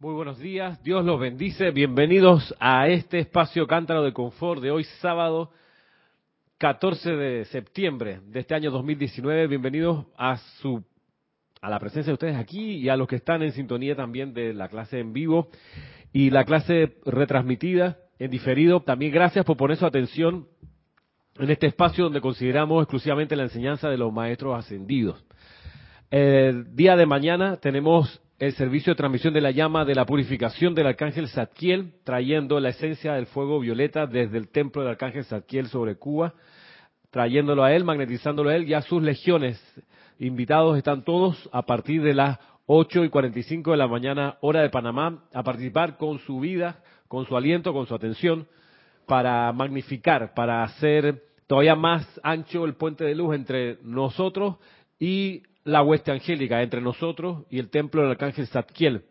Muy buenos días, Dios los bendice. Bienvenidos a este espacio Cántaro de Confort de hoy sábado 14 de septiembre de este año 2019. Bienvenidos a su a la presencia de ustedes aquí y a los que están en sintonía también de la clase en vivo y la clase retransmitida en diferido. También gracias por poner su atención en este espacio donde consideramos exclusivamente la enseñanza de los maestros ascendidos. El día de mañana tenemos el servicio de transmisión de la llama de la purificación del arcángel Zadkiel, trayendo la esencia del fuego violeta desde el templo del arcángel Zadkiel sobre Cuba, trayéndolo a él, magnetizándolo a él y a sus legiones. Invitados están todos a partir de las 8 y 45 de la mañana, hora de Panamá, a participar con su vida, con su aliento, con su atención, para magnificar, para hacer todavía más ancho el puente de luz entre nosotros y la hueste angélica entre nosotros y el templo del arcángel Zadkiel.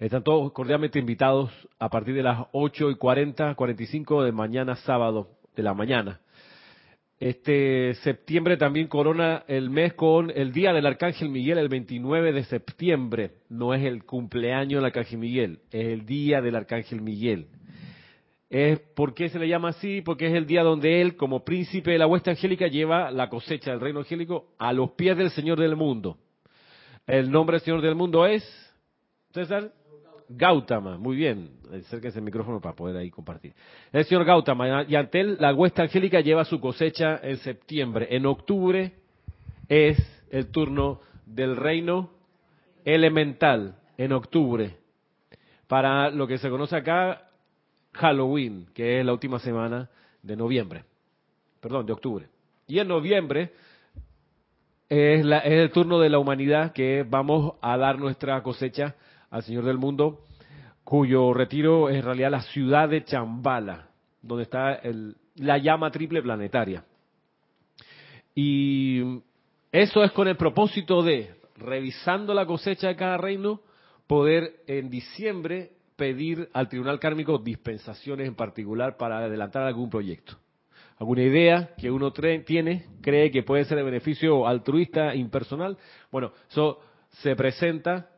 Están todos cordialmente invitados a partir de las 8 y 40, 45 de mañana sábado de la mañana. Este septiembre también corona el mes con el Día del Arcángel Miguel, el 29 de septiembre. No es el cumpleaños del Arcángel Miguel, es el Día del Arcángel Miguel. Es, ¿Por qué se le llama así? Porque es el día donde él, como príncipe de la hueste angélica, lleva la cosecha del reino angélico a los pies del Señor del mundo. El nombre del Señor del mundo es, César, Gautama. Muy bien, acérquense el micrófono para poder ahí compartir. El Señor Gautama, y ante él la hueste angélica lleva su cosecha en septiembre. En octubre es el turno del reino elemental, en octubre. Para lo que se conoce acá Halloween, que es la última semana de noviembre, perdón, de octubre. Y en noviembre es, la, es, el turno de la humanidad que vamos a dar nuestra cosecha al Señor del Mundo, cuyo retiro es en realidad la ciudad de Chambala, donde está la llama triple planetaria. Y eso es con el propósito de, revisando la cosecha de cada reino, poder en diciembre pedir al tribunal kármico dispensaciones en particular para adelantar algún proyecto. Alguna idea que uno tiene, cree que puede ser de beneficio altruista, impersonal. Bueno, eso se presenta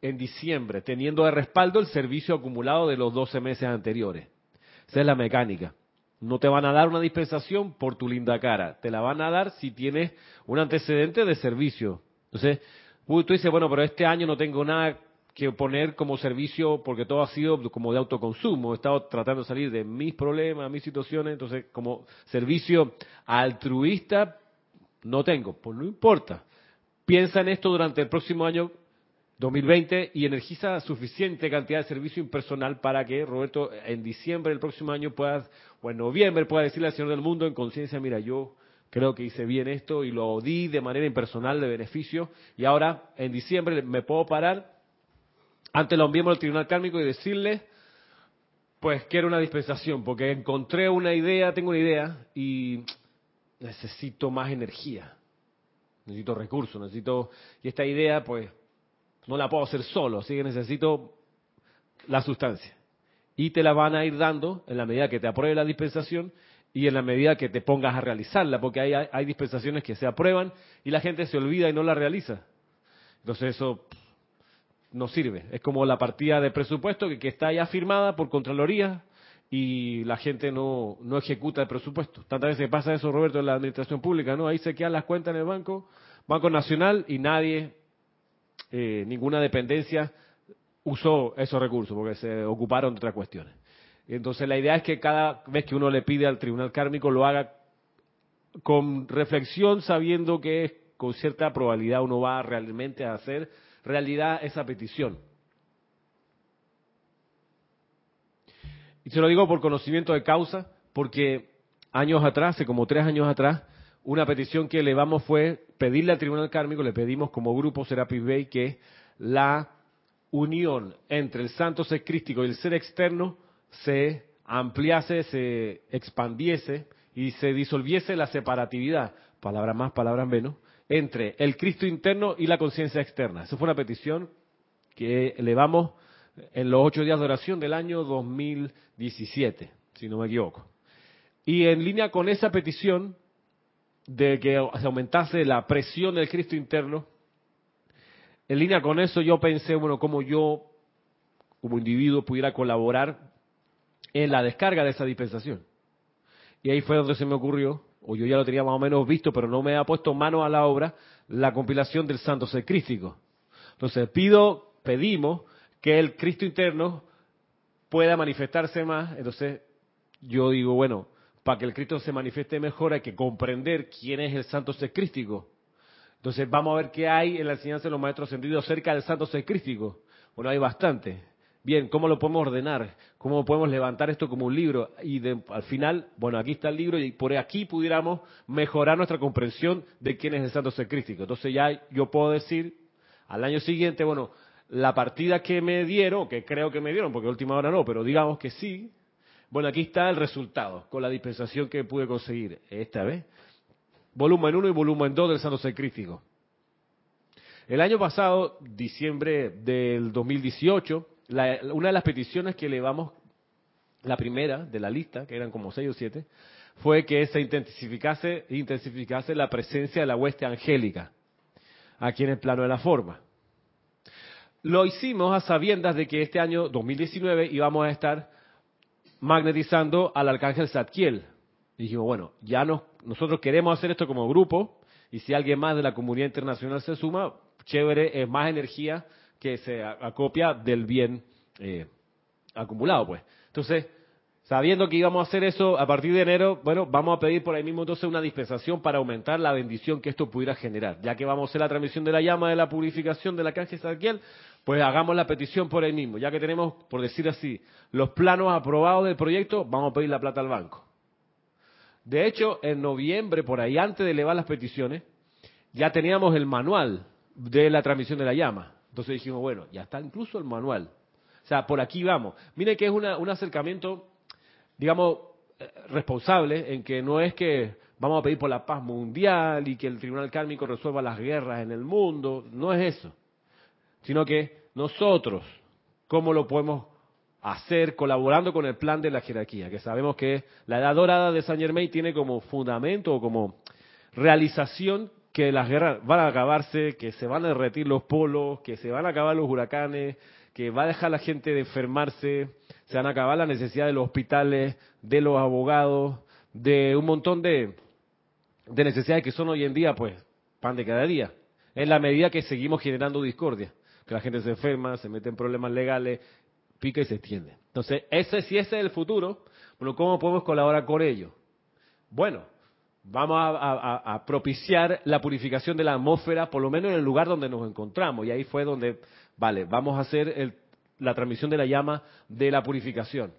en diciembre, teniendo de respaldo el servicio acumulado de los 12 meses anteriores. Esa es la mecánica. No te van a dar una dispensación por tu linda cara, te la van a dar si tienes un antecedente de servicio. Entonces, tú dices, bueno, pero este año no tengo nada que poner como servicio, porque todo ha sido como de autoconsumo. He estado tratando de salir de mis problemas, mis situaciones, entonces como servicio altruista no tengo. Pues no importa. Piensa en esto durante el próximo año 2020 y energiza suficiente cantidad de servicio impersonal para que Roberto en diciembre del próximo año pueda, o en noviembre pueda decirle al Señor del Mundo en conciencia, mira, yo creo que hice bien esto y lo di de manera impersonal de beneficio y ahora en diciembre me puedo parar ante los miembros del tribunal kármico y decirle, pues quiero una dispensación, porque encontré una idea, tengo una idea y necesito más energía, necesito recursos, necesito, y esta idea pues no la puedo hacer solo, así que necesito la sustancia. Y te la van a ir dando en la medida que te apruebe la dispensación y en la medida que te pongas a realizarla, porque hay dispensaciones que se aprueban y la gente se olvida y no la realiza. Entonces eso no sirve. Es como la partida de presupuesto que, que está ya firmada por Contraloría y la gente no, no ejecuta el presupuesto. Tantas veces pasa eso, Roberto, en la administración pública, ¿no? Ahí se quedan las cuentas en el banco, Banco Nacional, y nadie, eh, ninguna dependencia usó esos recursos porque se ocuparon de otras cuestiones. Entonces la idea es que cada vez que uno le pide al tribunal kármico lo haga con reflexión, sabiendo que con cierta probabilidad uno va realmente a hacer realidad esa petición. Y se lo digo por conocimiento de causa, porque años atrás, hace como tres años atrás, una petición que elevamos fue pedirle al Tribunal Kármico, le pedimos como grupo Serapis Bay que la unión entre el santo ser crístico y el ser externo se ampliase, se expandiese y se disolviese la separatividad, palabra más, palabra menos, entre el Cristo interno y la conciencia externa. Esa fue una petición que elevamos en los ocho días de oración del año 2017, si no me equivoco. Y en línea con esa petición de que se aumentase la presión del Cristo interno, en línea con eso yo pensé, bueno, cómo yo como individuo pudiera colaborar en la descarga de esa dispensación. Y ahí fue donde se me ocurrió, o yo ya lo tenía más o menos visto, pero no me ha puesto mano a la obra, la compilación del Santo Ser Crístico. Entonces pido, pedimos que el Cristo interno pueda manifestarse más. Entonces yo digo, bueno, para que el Cristo se manifieste mejor hay que comprender quién es el Santo Ser Crístico. Entonces vamos a ver qué hay en la enseñanza de los maestros sentidos cerca del Santo Ser Crístico. Bueno, hay bastante. Bien, ¿cómo lo podemos ordenar? ¿Cómo podemos levantar esto como un libro? Y al final, bueno, aquí está el libro y por aquí pudiéramos mejorar nuestra comprensión de quién es el Santo Ser. Entonces ya yo puedo decir al año siguiente, bueno, la partida que me dieron, que creo que me dieron, porque última hora no, pero digamos que sí, bueno, aquí está el resultado, con la dispensación que pude conseguir esta vez. Volumen 1 y volumen 2 del Santo Ser. El año pasado, diciembre del 2018, una de las peticiones que elevamos, la primera de la lista, que eran como seis o siete, fue que se intensificase, intensificase la presencia de la hueste angélica aquí en el plano de la forma. Lo hicimos a sabiendas de que este año 2019 íbamos a estar magnetizando al arcángel Zadkiel. Dijimos, bueno, ya nosotros queremos hacer esto como grupo, y si alguien más de la comunidad internacional se suma, chévere, es más energía que se acopia del bien eh, acumulado, pues. Entonces, sabiendo que íbamos a hacer eso a partir de enero, bueno, vamos a pedir por ahí mismo entonces una dispensación para aumentar la bendición que esto pudiera generar. Ya que vamos a hacer la transmisión de la llama de la purificación de la canje Saquiel, pues hagamos la petición por ahí mismo. Ya que tenemos, por decir así, los planos aprobados del proyecto, vamos a pedir la plata al banco. De hecho, en noviembre, por ahí, antes de elevar las peticiones, ya teníamos el manual de la transmisión de la llama. Entonces dijimos, bueno, ya está incluso el manual. O sea, por aquí vamos. Miren que es un acercamiento, digamos, eh, responsable en que no es que vamos a pedir por la paz mundial y que el tribunal kármico resuelva las guerras en el mundo, no es eso, sino que nosotros, ¿cómo lo podemos hacer colaborando con el plan de la jerarquía? Que sabemos que la edad dorada de Saint Germain tiene como fundamento o como realización que las guerras van a acabarse, que se van a derretir los polos, que se van a acabar los huracanes, que va a dejar la gente de enfermarse, se van a acabar la necesidad de los hospitales, de los abogados, de un montón de, de necesidades que son hoy en día, pues, pan de cada día. En la medida que seguimos generando discordia, que la gente se enferma, se mete en problemas legales, pica y se extiende. Entonces, ese, si ese es el futuro, bueno, ¿cómo podemos colaborar con ello? Bueno, vamos a, propiciar la purificación de la atmósfera, por lo menos en el lugar donde nos encontramos. Y ahí fue donde, vale, vamos a hacer la transmisión de la llama de la purificación.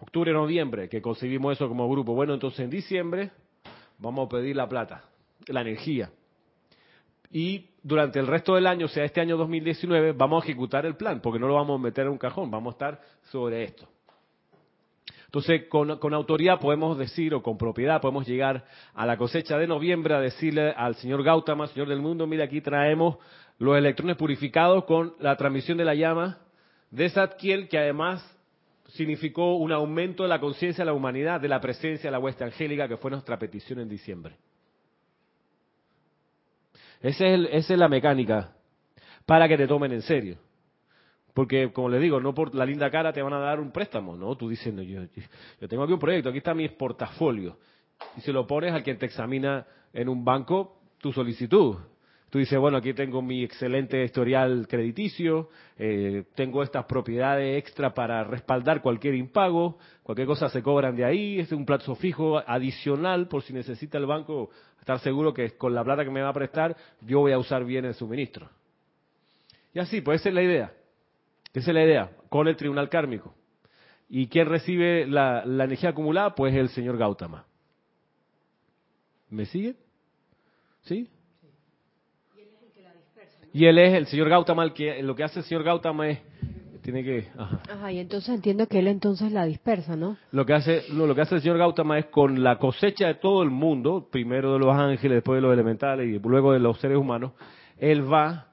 Octubre, noviembre, que concebimos eso como grupo. Bueno, entonces en diciembre vamos a pedir la plata, la energía. Y durante el resto del año, o sea, este año 2019, vamos a ejecutar el plan, porque no lo vamos a meter en un cajón, vamos a estar sobre esto. Entonces, con, autoridad podemos decir, o con propiedad, podemos llegar a la cosecha de noviembre a decirle al señor Gautama, señor del mundo, mira, aquí traemos los electrones purificados con la transmisión de la llama de Zadkiel, que además significó un aumento de la conciencia de la humanidad, de la presencia de la hueste angélica, que fue nuestra petición en diciembre. esa es la mecánica para que te tomen en serio. Porque, como les digo, no por la linda cara te van a dar un préstamo, ¿no? Tú diciendo, yo, yo tengo aquí un proyecto, aquí está mi portafolio. Y se lo pones al quien te examina en un banco tu solicitud. Tú dices, bueno, aquí tengo mi excelente historial crediticio, eh, tengo estas propiedades extra para respaldar cualquier impago, cualquier cosa se cobran de ahí, es un plazo fijo adicional por si necesita el banco estar seguro que con la plata que me va a prestar yo voy a usar bien el suministro. Y así, pues esa es la idea. Esa es la idea, con el tribunal kármico. ¿Y quién recibe la, energía acumulada? Pues el señor Gautama. ¿Me sigue? ¿Sí? Y él es el señor Gautama, el que lo que hace el señor Gautama es tiene que ajá. y entonces entiendo que él entonces la dispersa, ¿no? Lo que hace lo que hace el señor Gautama es con la cosecha de todo el mundo, primero de los ángeles, después de los elementales y luego de los seres humanos, él va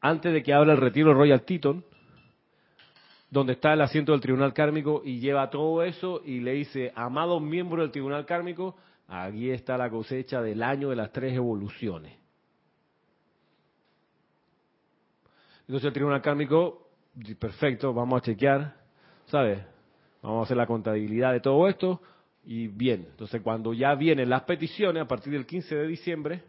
antes de que hable el retiro Royal Teton, donde está el asiento del tribunal kármico y lleva todo eso y le dice, amado miembro del tribunal kármico, aquí está la cosecha del año de las tres evoluciones. Entonces el tribunal kármico, perfecto, vamos a chequear, ¿sabes? Vamos a hacer la contabilidad de todo esto y bien. Entonces cuando ya vienen las peticiones, a partir del 15 de diciembre,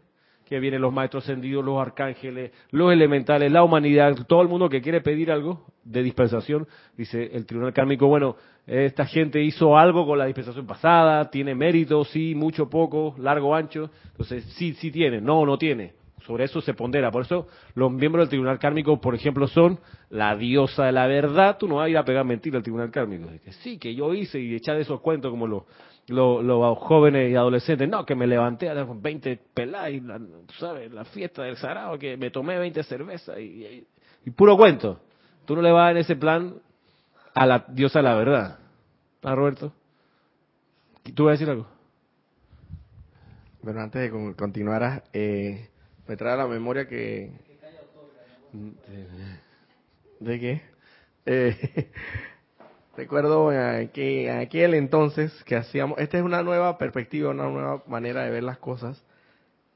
que vienen los maestros ascendidos, los arcángeles, los elementales, la humanidad, todo el mundo que quiere pedir algo de dispensación, dice el tribunal kármico, bueno, esta gente hizo algo con la dispensación pasada, tiene mérito, sí, mucho, poco, largo, ancho, entonces sí, sí tiene, no, no tiene. Sobre eso se pondera. Por eso los miembros del tribunal kármico, por ejemplo, son la diosa de la verdad. Tú no vas a ir a pegar mentira al tribunal kármico. Que sí, que yo hice y echar esos cuentos como los, los, jóvenes y adolescentes. No, que me levanté a las 20 peladas y, tú sabes, la fiesta del Sarao, que me tomé 20 cervezas y, puro cuento. Tú no le vas en ese plan a la diosa de la verdad. ¿Ah, Roberto? ¿Tú vas a decir algo? Bueno, antes de continuar, eh, me trae a la memoria que... ¿De qué? Eh, recuerdo que en aquel entonces que hacíamos, esta es una nueva perspectiva, una nueva manera de ver las cosas,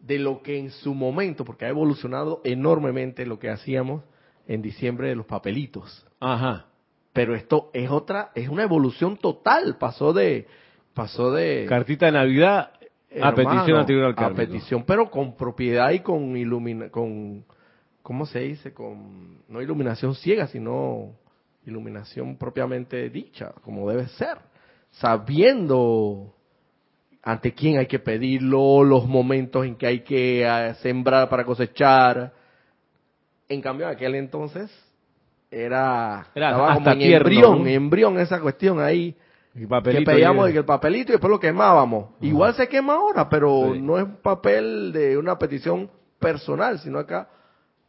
de lo que en su momento, porque ha evolucionado enormemente lo que hacíamos en diciembre de los papelitos. Ajá. Pero esto es otra, es una evolución total, pasó de, pasó de... Cartita de Navidad a petición al A petición, pero con propiedad y con ilumina, con, ¿cómo se dice? Con, no iluminación ciega, sino iluminación propiamente dicha, como debe ser. Sabiendo ante quién hay que pedirlo, los momentos en que hay que eh, sembrar para cosechar. En cambio, en aquel entonces era, era estaba como en embrión, embrión esa cuestión ahí que pedíamos el papelito y después lo quemábamos. Igual se quema ahora, pero no es un papel de una petición personal, sino acá.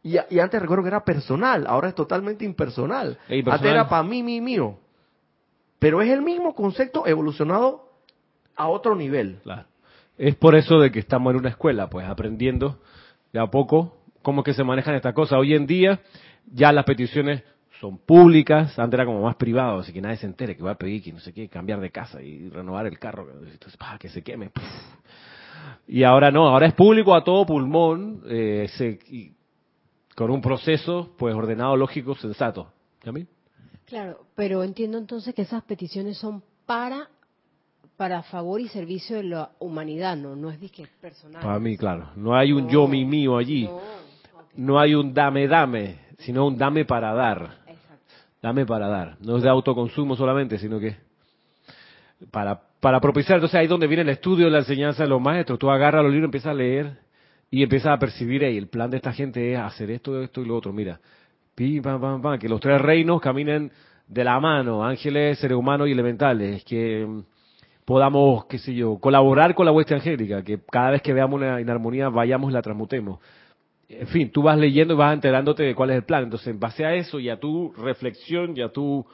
Y, antes recuerdo que era personal, ahora es totalmente impersonal. Antes era para mí, mí, mío. Pero es el mismo concepto evolucionado a otro nivel. Es por eso de que estamos en una escuela, pues aprendiendo de a poco cómo que se manejan estas cosas. Hoy en día ya las peticiones son públicas, antes era como más privado, así que nadie se entere que va a pedir que no sé qué, cambiar de casa y renovar el carro, entonces, que se queme. Y ahora no, ahora es público a todo pulmón, eh, con un proceso pues ordenado, lógico, sensato. mí? Claro, pero entiendo entonces que esas peticiones son para para favor y servicio de la humanidad, no, no es disque personal. Para mí, claro, no hay un yo mi mío allí. No, no hay un dame dame, sino un dame para dar dame para dar. No es de autoconsumo solamente, sino que para, para propiciar. Entonces ahí es donde viene el estudio, la enseñanza de los maestros. Tú agarras los libros, empiezas a leer y empiezas a percibir, ahí el plan de esta gente es hacer esto, esto y lo otro. Mira, pim, pam, pam, pam, que los tres reinos caminen de la mano, ángeles, seres humanos y elementales, que mm, podamos, qué sé yo, colaborar con la hueste angélica, que cada vez que veamos una inarmonía vayamos y la transmutemos en fin, tú vas leyendo y vas enterándote de cuál es el plan. Entonces, en base a eso y a tu reflexión y a tu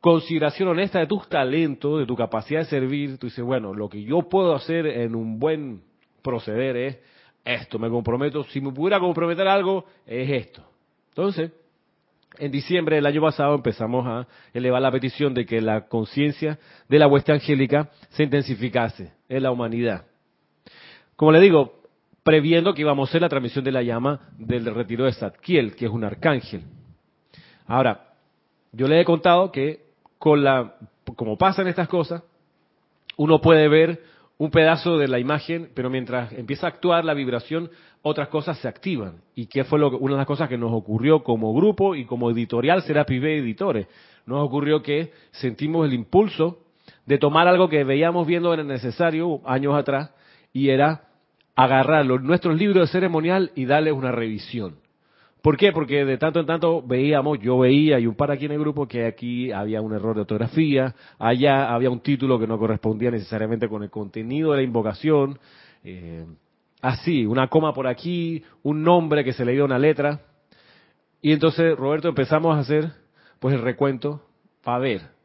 consideración honesta de tus talentos, de tu capacidad de servir, tú dices, bueno, lo que yo puedo hacer en un buen proceder es esto, me comprometo, si me pudiera comprometer algo, es esto. Entonces, en diciembre del año pasado empezamos a elevar la petición de que la conciencia de la hueste angélica se intensificase en la humanidad. Como le digo, previendo que íbamos a hacer la transmisión de la llama del retiro de Zadkiel, que es un arcángel. Ahora, yo le he contado que con la, como pasan estas cosas, uno puede ver un pedazo de la imagen, pero mientras empieza a actuar la vibración, otras cosas se activan. ¿Y qué fue lo una de las cosas que nos ocurrió como grupo y como editorial Serapi B Editores? Nos ocurrió que sentimos el impulso de tomar algo que veíamos viendo era necesario años atrás y era agarrar nuestros libros de ceremonial y darles una revisión. ¿Por qué? Porque de tanto en tanto veíamos, yo veía y un par aquí en el grupo que aquí había un error de ortografía, allá había un título que no correspondía necesariamente con el contenido de la invocación, eh, así, una coma por aquí, un nombre que se le dio una letra. Y entonces, Roberto, empezamos a hacer pues el recuento para ver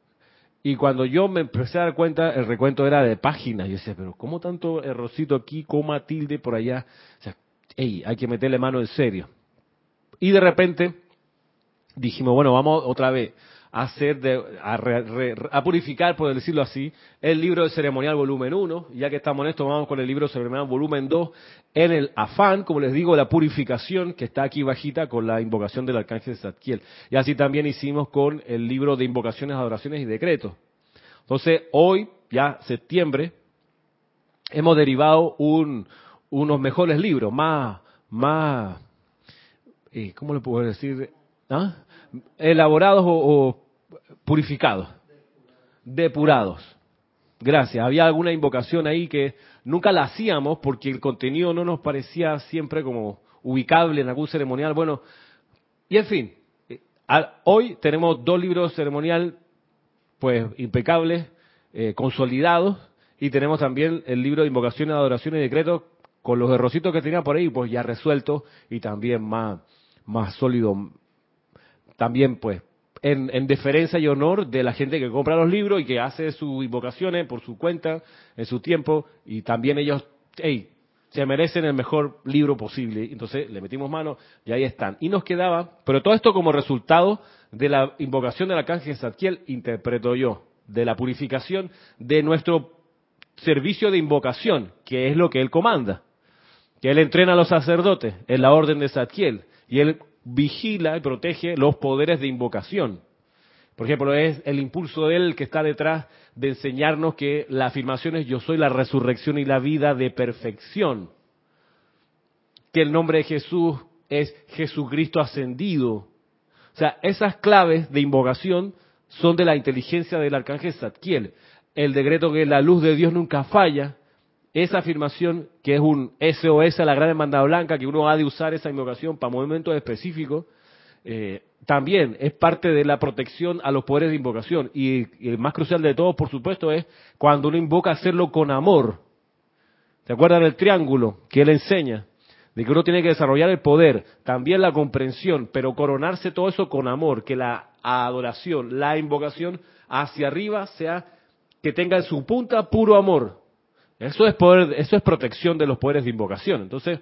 y cuando yo me empecé a dar cuenta, el recuento era de páginas. Yo decía, pero ¿cómo tanto errorcito aquí, coma, tilde por allá? O sea, hey, hay que meterle mano en serio. Y de repente dijimos, bueno, vamos otra vez hacer, de, a, re- a purificar, por decirlo así, el libro de ceremonial volumen 1. Ya que estamos en esto, vamos con el libro ceremonial volumen 2, en el afán, como les digo, la purificación, que está aquí bajita con la invocación del arcángel Zadkiel. Y así también hicimos con el libro de invocaciones, adoraciones y decretos. Entonces, hoy, ya septiembre, hemos derivado un, unos mejores libros, más, más, eh, ¿cómo le puedo decir? ¿Ah? Elaborados o purificados, depurados. Gracias. Había alguna invocación ahí que nunca la hacíamos porque el contenido no nos parecía siempre como ubicable en algún ceremonial. Bueno, y en fin, eh, hoy tenemos dos libros ceremonial pues impecables, eh, consolidados, y tenemos también el libro de invocaciones, adoraciones y decretos con los errorcitos que tenía por ahí, pues ya resueltos y también más, más sólido. También pues en, en deferencia y honor de la gente que compra los libros y que hace sus invocaciones por su cuenta, en su tiempo, y también ellos, hey, se merecen el mejor libro posible. Entonces le metimos mano y ahí están. Y nos quedaba, pero todo esto como resultado de la invocación del arcángel Zadkiel, interpreto yo, de la purificación de nuestro servicio de invocación, que es lo que él comanda. Que él entrena a los sacerdotes en la orden de Zadkiel. Y él vigila y protege los poderes de invocación. Por ejemplo, es el impulso de él que está detrás de enseñarnos que la afirmación es yo soy la resurrección y la vida de perfección. Que el nombre de Jesús es Jesucristo ascendido. O sea, esas claves de invocación son de la inteligencia del arcángel Zadkiel. El decreto que la luz de Dios nunca falla, esa afirmación que es un SOS a la gran hermandad blanca, que uno ha de usar esa invocación para momentos específicos, eh, también es parte de la protección a los poderes de invocación. Y, y el más crucial de todo, por supuesto, es cuando uno invoca hacerlo con amor. ¿Se acuerdan del triángulo que él enseña? De que uno tiene que desarrollar el poder, también la comprensión, pero coronarse todo eso con amor, que la adoración, la invocación hacia arriba sea que tenga en su punta puro amor. Eso es poder, eso es protección de los poderes de invocación. Entonces,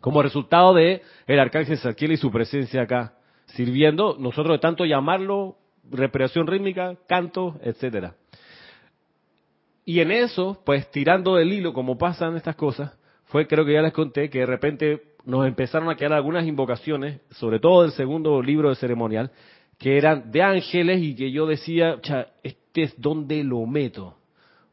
como resultado de el arcángel Zadkiel y su presencia acá, sirviendo nosotros de tanto llamarlo respiración rítmica, canto, etcétera. Y en eso, pues tirando del hilo, como pasan estas cosas, fue, creo que ya les conté, que de repente nos empezaron a quedar algunas invocaciones, sobre todo del segundo libro de ceremonial, que eran de ángeles y que yo decía, "Cha, este es donde lo meto.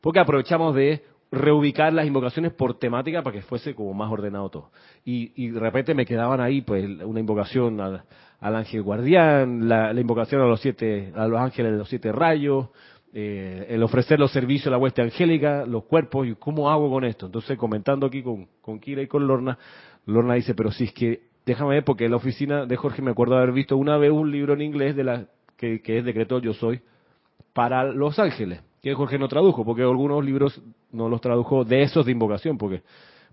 Porque aprovechamos de reubicar las invocaciones por temática para que fuese como más ordenado todo. Y, y de repente me quedaban ahí, pues, una invocación al, ángel guardián, la, la invocación a los siete, a los ángeles de los siete rayos, eh, el ofrecer los servicios a la hueste angélica, los cuerpos, y cómo hago con esto. Entonces, comentando aquí con, con Kira y con Lorna, Lorna dice, pero si es que, déjame ver, porque en la oficina de Jorge me acuerdo haber visto una vez un libro en inglés de la que, que es Decreto Yo Soy para los ángeles, que Jorge no tradujo, porque algunos libros no los tradujo de esos de invocación, porque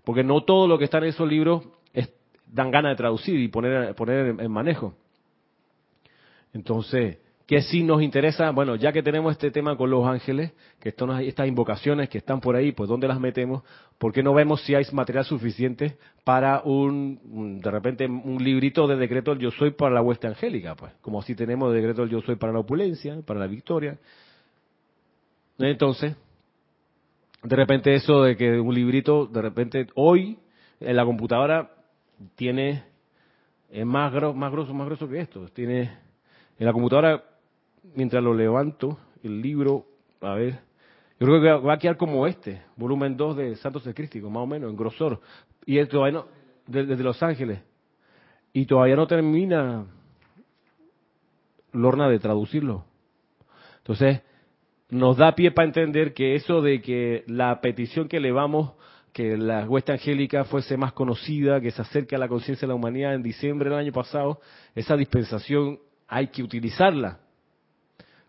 porque no todo lo que está en esos libros es, dan ganas de traducir y poner, poner en, manejo. Entonces, ¿qué sí nos interesa? Bueno, ya que tenemos este tema con los ángeles, que están estas invocaciones que están por ahí, pues ¿dónde las metemos? ¿Por qué no vemos si hay material suficiente para un, de repente, un librito de decreto del yo soy para la hueste angélica? Pues, como si tenemos de decreto del yo soy para la opulencia, para la victoria. Entonces, de repente eso de que un librito, de repente hoy en la computadora tiene es más gro- más grosso, más grosso que esto. Tiene en la computadora mientras lo levanto el libro, a ver, yo creo que va- a quedar como este, volumen 2 de Santos Crístico, más o menos en grosor. Y esto desde Los Ángeles. Y todavía no termina Lorna de traducirlo. Entonces, nos da pie para entender que eso de que la petición que elevamos, que la hueste angélica fuese más conocida, que se acerque a la conciencia de la humanidad en diciembre del año pasado, esa dispensación hay que utilizarla.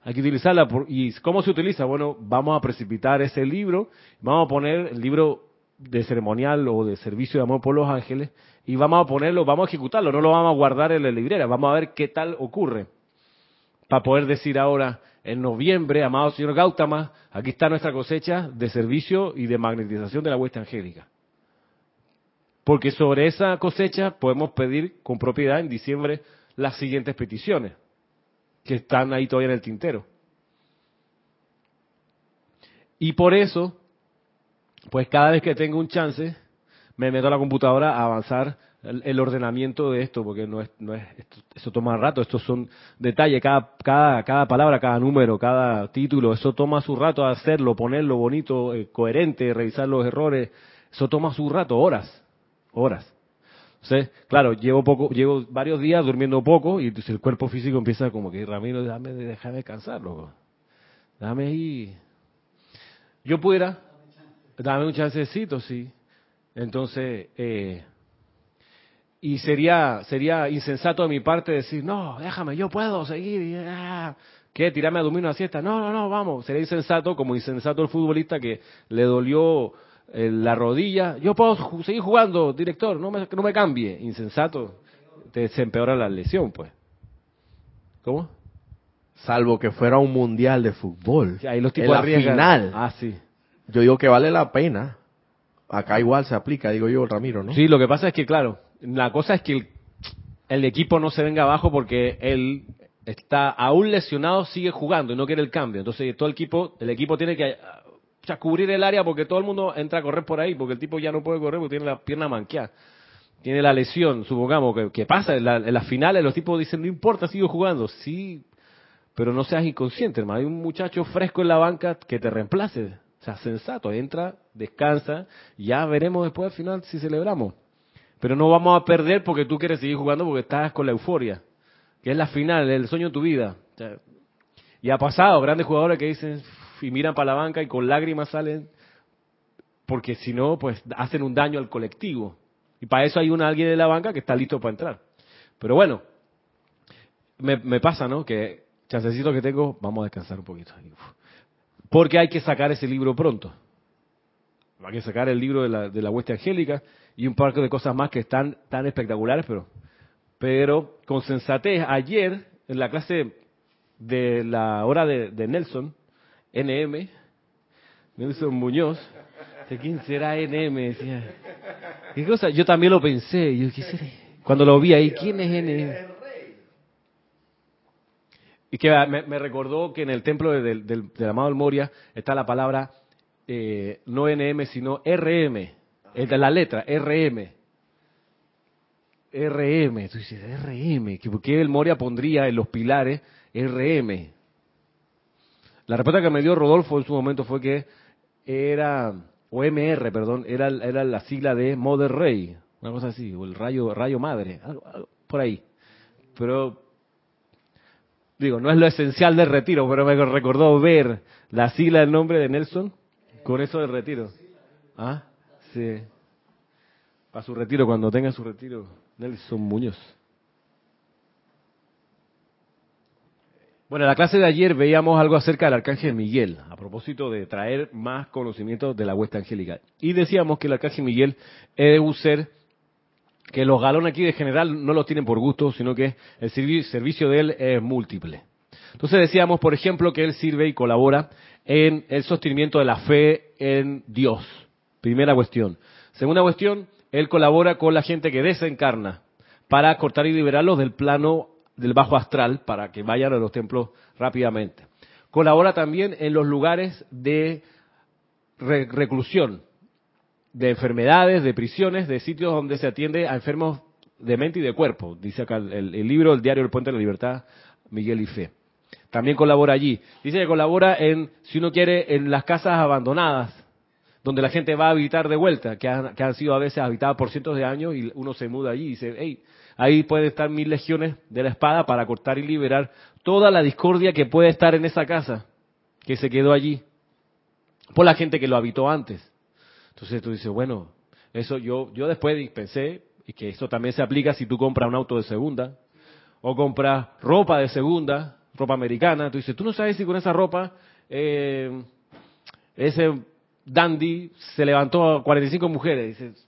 Hay que utilizarla. por- ¿Y cómo se utiliza? Bueno, vamos a precipitar ese libro, vamos a poner el libro de ceremonial o de servicio de amor por los ángeles y vamos a ponerlo, vamos a ejecutarlo, no lo vamos a guardar en la librera, vamos a ver qué tal ocurre para poder decir ahora, en noviembre, amado señor Gautama, aquí está nuestra cosecha de servicio y de magnetización de la hueste angélica. Porque sobre esa cosecha podemos pedir con propiedad en diciembre las siguientes peticiones. que están ahí todavía en el tintero. Y por eso, pues cada vez que tengo un chance, me meto a la computadora a avanzar el, ordenamiento de esto, porque no es, no es esto, toma rato, estos son detalles, cada, cada, cada palabra, cada número, cada título, eso toma su rato hacerlo, ponerlo bonito, eh, coherente, revisar los errores, eso toma su rato, horas, horas. Entonces, claro, llevo poco, llevo varios días durmiendo poco y el cuerpo físico empieza como que, Ramiro, déjame, déjame descansar, loco. Dame ahí. Yo pudiera, dame un chancecito, sí. Entonces, eh, y sería sería insensato de mi parte decir, no, déjame, yo puedo seguir. Ah, ¿Qué? ¿Tirarme a dormir una siesta? No, no, no, vamos. Sería insensato, como insensato el futbolista que le dolió eh, la rodilla. Yo puedo seguir jugando, director, no me, no me cambie. Insensato, te, se empeora la lesión, pues. ¿Cómo? Salvo que fuera un mundial de fútbol. ahí los tipos en la final. Ah, sí. Yo digo que vale la pena. Acá igual se aplica, digo yo, Ramiro, ¿no? Sí, lo que pasa es que, claro, la cosa es que el, equipo no se venga abajo porque él está aún lesionado, sigue jugando y no quiere el cambio. Entonces todo el equipo, el equipo tiene que cubrir el área porque todo el mundo entra a correr por ahí, porque el tipo ya no puede correr porque tiene la pierna manqueada. Tiene la lesión, supongamos, que, pasa en, las finales, los tipos dicen, no importa, sigo jugando. Sí, pero no seas inconsciente, hermano. Hay un muchacho fresco en la banca que te reemplace. O sea, sensato, entra, descansa, ya veremos después al final si celebramos. Pero no vamos a perder porque tú quieres seguir jugando porque estás con la euforia, que es la final, el sueño de tu vida. y ha pasado, grandes jugadores que dicen y miran para la banca y con lágrimas salen, porque si no, pues hacen un daño al colectivo. Y para eso hay un alguien de la banca que está listo para entrar. Pero bueno, me, me pasa, ¿no? Que chancecito que tengo, vamos a descansar un poquito. Porque hay que sacar ese libro pronto. Hay que sacar el libro de la, de la hueste angélica y un par de cosas más que están tan espectaculares, pero, pero con sensatez. Ayer, en la clase de la hora de, Nelson, NM, Nelson Muñoz, ¿de quién será NM? Decía, ¿qué cosa? Yo también lo pensé, yo, Cuando lo vi ahí, ¿quién es NM? Y que me, recordó que en el templo del, del, amado Moria está la palabra eh, no NM, sino RM es de la letra, RM. RM, tú dices, RM, ¿por qué el Moria pondría en los pilares RM? La respuesta que me dio Rodolfo en su momento fue que era, o MR, perdón, era, era la sigla de Mother Ray, una cosa así, o el rayo, rayo madre, por ahí. Pero, digo, no es lo esencial del retiro, pero me recordó ver la sigla del nombre de Nelson con eso del retiro. ¿Ah? Sí. Para su retiro, cuando tenga su retiro, Nelson Muñoz. Bueno, en la clase de ayer veíamos algo acerca del arcángel Miguel, a propósito de traer más conocimiento de la huesta angélica. Y decíamos que el arcángel Miguel es un ser que los galones aquí de general no los tienen por gusto, sino que el servicio de él es múltiple. Entonces decíamos, por ejemplo, que él sirve y colabora en el sostenimiento de la fe en Dios. Primera cuestión. Segunda cuestión, él colabora con la gente que desencarna para cortar y liberarlos del plano del bajo astral para que vayan a los templos rápidamente. Colabora también en los lugares de reclusión, de enfermedades, de prisiones, de sitios donde se atiende a enfermos de mente y de cuerpo. Dice acá el, libro El diario El Puente de la Libertad, Miguel y Fe. También colabora allí. Dice que colabora en, si uno quiere, en las casas abandonadas, donde la gente va a habitar de vuelta, que han, que han sido a veces habitadas por cientos de años y uno se muda allí y dice, hey, ahí pueden estar mil legiones de la espada para cortar y liberar toda la discordia que puede estar en esa casa, que se quedó allí, por la gente que lo habitó antes. Entonces tú dices, bueno, eso yo, yo después pensé, y que eso también se aplica si tú compras un auto de segunda, o compras ropa de segunda, ropa americana, tú dices, tú no sabes si con esa ropa eh, ese Dandy se levantó a 45 mujeres. Dices,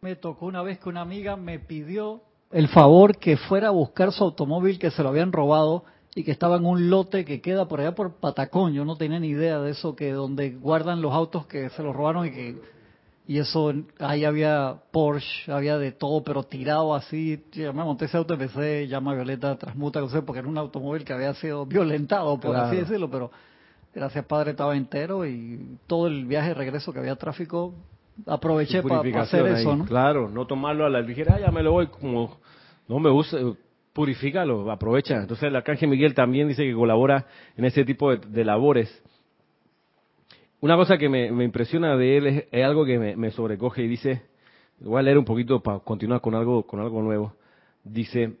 me tocó una vez que una amiga me pidió el favor que fuera a buscar su automóvil que se lo habían robado y que estaba en un lote que queda por allá por Patacón. Yo no tenía ni idea de eso, que donde guardan los autos que se los robaron y que y eso, ahí había Porsche, había de todo, pero tirado así. Yo me monté ese auto, empecé, llama Violeta, transmuta, no sé, porque era un automóvil que había sido violentado, por así decirlo, pero gracias Padre estaba entero y todo el viaje de regreso que había tráfico, aproveché para hacer ahí. eso, ¿no? Claro, no tomarlo a la ligera, "Ah, ya me lo voy, como no me gusta, purifícalo, aprovecha. Entonces el arcángel Miguel también dice que colabora en ese tipo de, de labores. Una cosa que me, impresiona de él es, es algo que me, me sobrecoge y dice, voy a leer un poquito para continuar con algo, con algo nuevo. Dice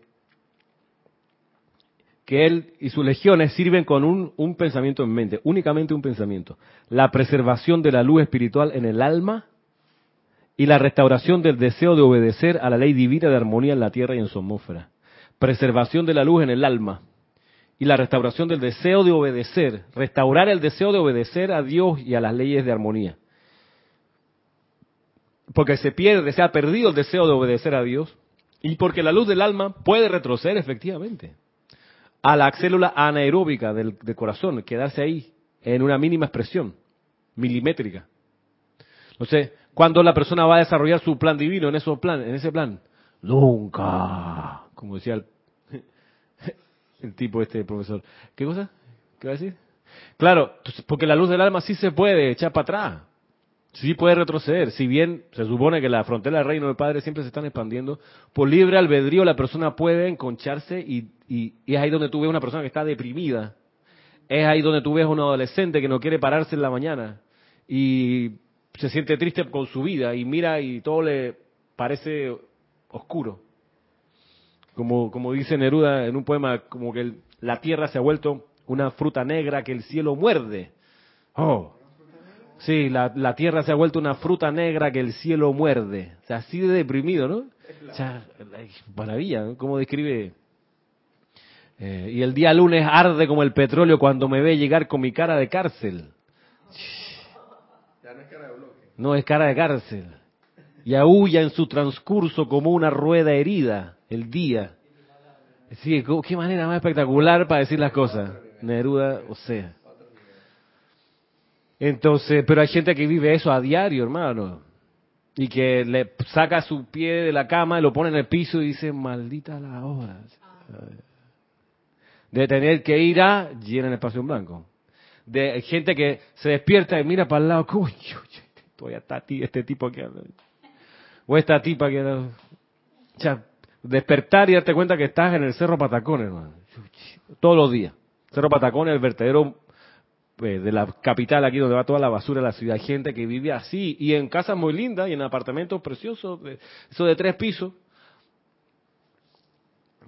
que él y sus legiones sirven con un, un pensamiento en mente, únicamente un pensamiento, la preservación de la luz espiritual en el alma y la restauración del deseo de obedecer a la ley divina de armonía en la tierra y en su atmósfera. Preservación de la luz en el alma y la restauración del deseo de obedecer, restaurar el deseo de obedecer a Dios y a las leyes de armonía. Porque se pierde, se ha perdido el deseo de obedecer a Dios y porque la luz del alma puede retroceder efectivamente a la célula anaeróbica del, corazón, quedarse ahí en una mínima expresión, milimétrica. Sé, ¿cuándo la persona va a desarrollar su plan divino en, esos plan, en ese plan? Nunca, como decía el, el tipo este profesor. ¿Qué cosa? ¿Qué va a decir? Claro, entonces, porque la luz del alma sí se puede echar para atrás. Sí puede retroceder, si bien se supone que la frontera del reino del Padre siempre se están expandiendo, por libre albedrío la persona puede enconcharse y- y es ahí donde tú ves una persona que está deprimida, es ahí donde tú ves a un adolescente que no quiere pararse en la mañana y se siente triste con su vida y mira y todo le parece oscuro. Como, como dice Neruda en un poema, como que el- la tierra se ha vuelto una fruta negra que el cielo muerde. Oh, Sí, la, la tierra se ha vuelto una fruta negra que el cielo muerde. O sea, así de deprimido, ¿no? O sea, maravilla, ¿no? ¿Cómo describe? Eh, y el día lunes arde como el petróleo cuando me ve llegar con mi cara de cárcel. No es cara de cárcel. Y aúlla en su transcurso como una rueda herida el día. Sí, ¿cómo- qué manera más espectacular para decir las cosas. Neruda, o sea. Entonces, pero hay gente que vive eso a diario, hermano. Y que le saca su pie de la cama lo pone en el piso y dice, maldita la hora. De tener que ir a llenar el espacio en blanco. De gente que se despierta y mira para el lado, coño, todavía está este tipo aquí. Anda". O esta tipa que... anda". O sea, despertar y darte cuenta que estás en el Cerro Patacón, hermano. Todos los días. Cerro Patacón el vertedero eh, de la capital, aquí donde va toda la basura de la ciudad. Gente que vive así y en casas muy lindas y en apartamentos preciosos, eso de tres pisos.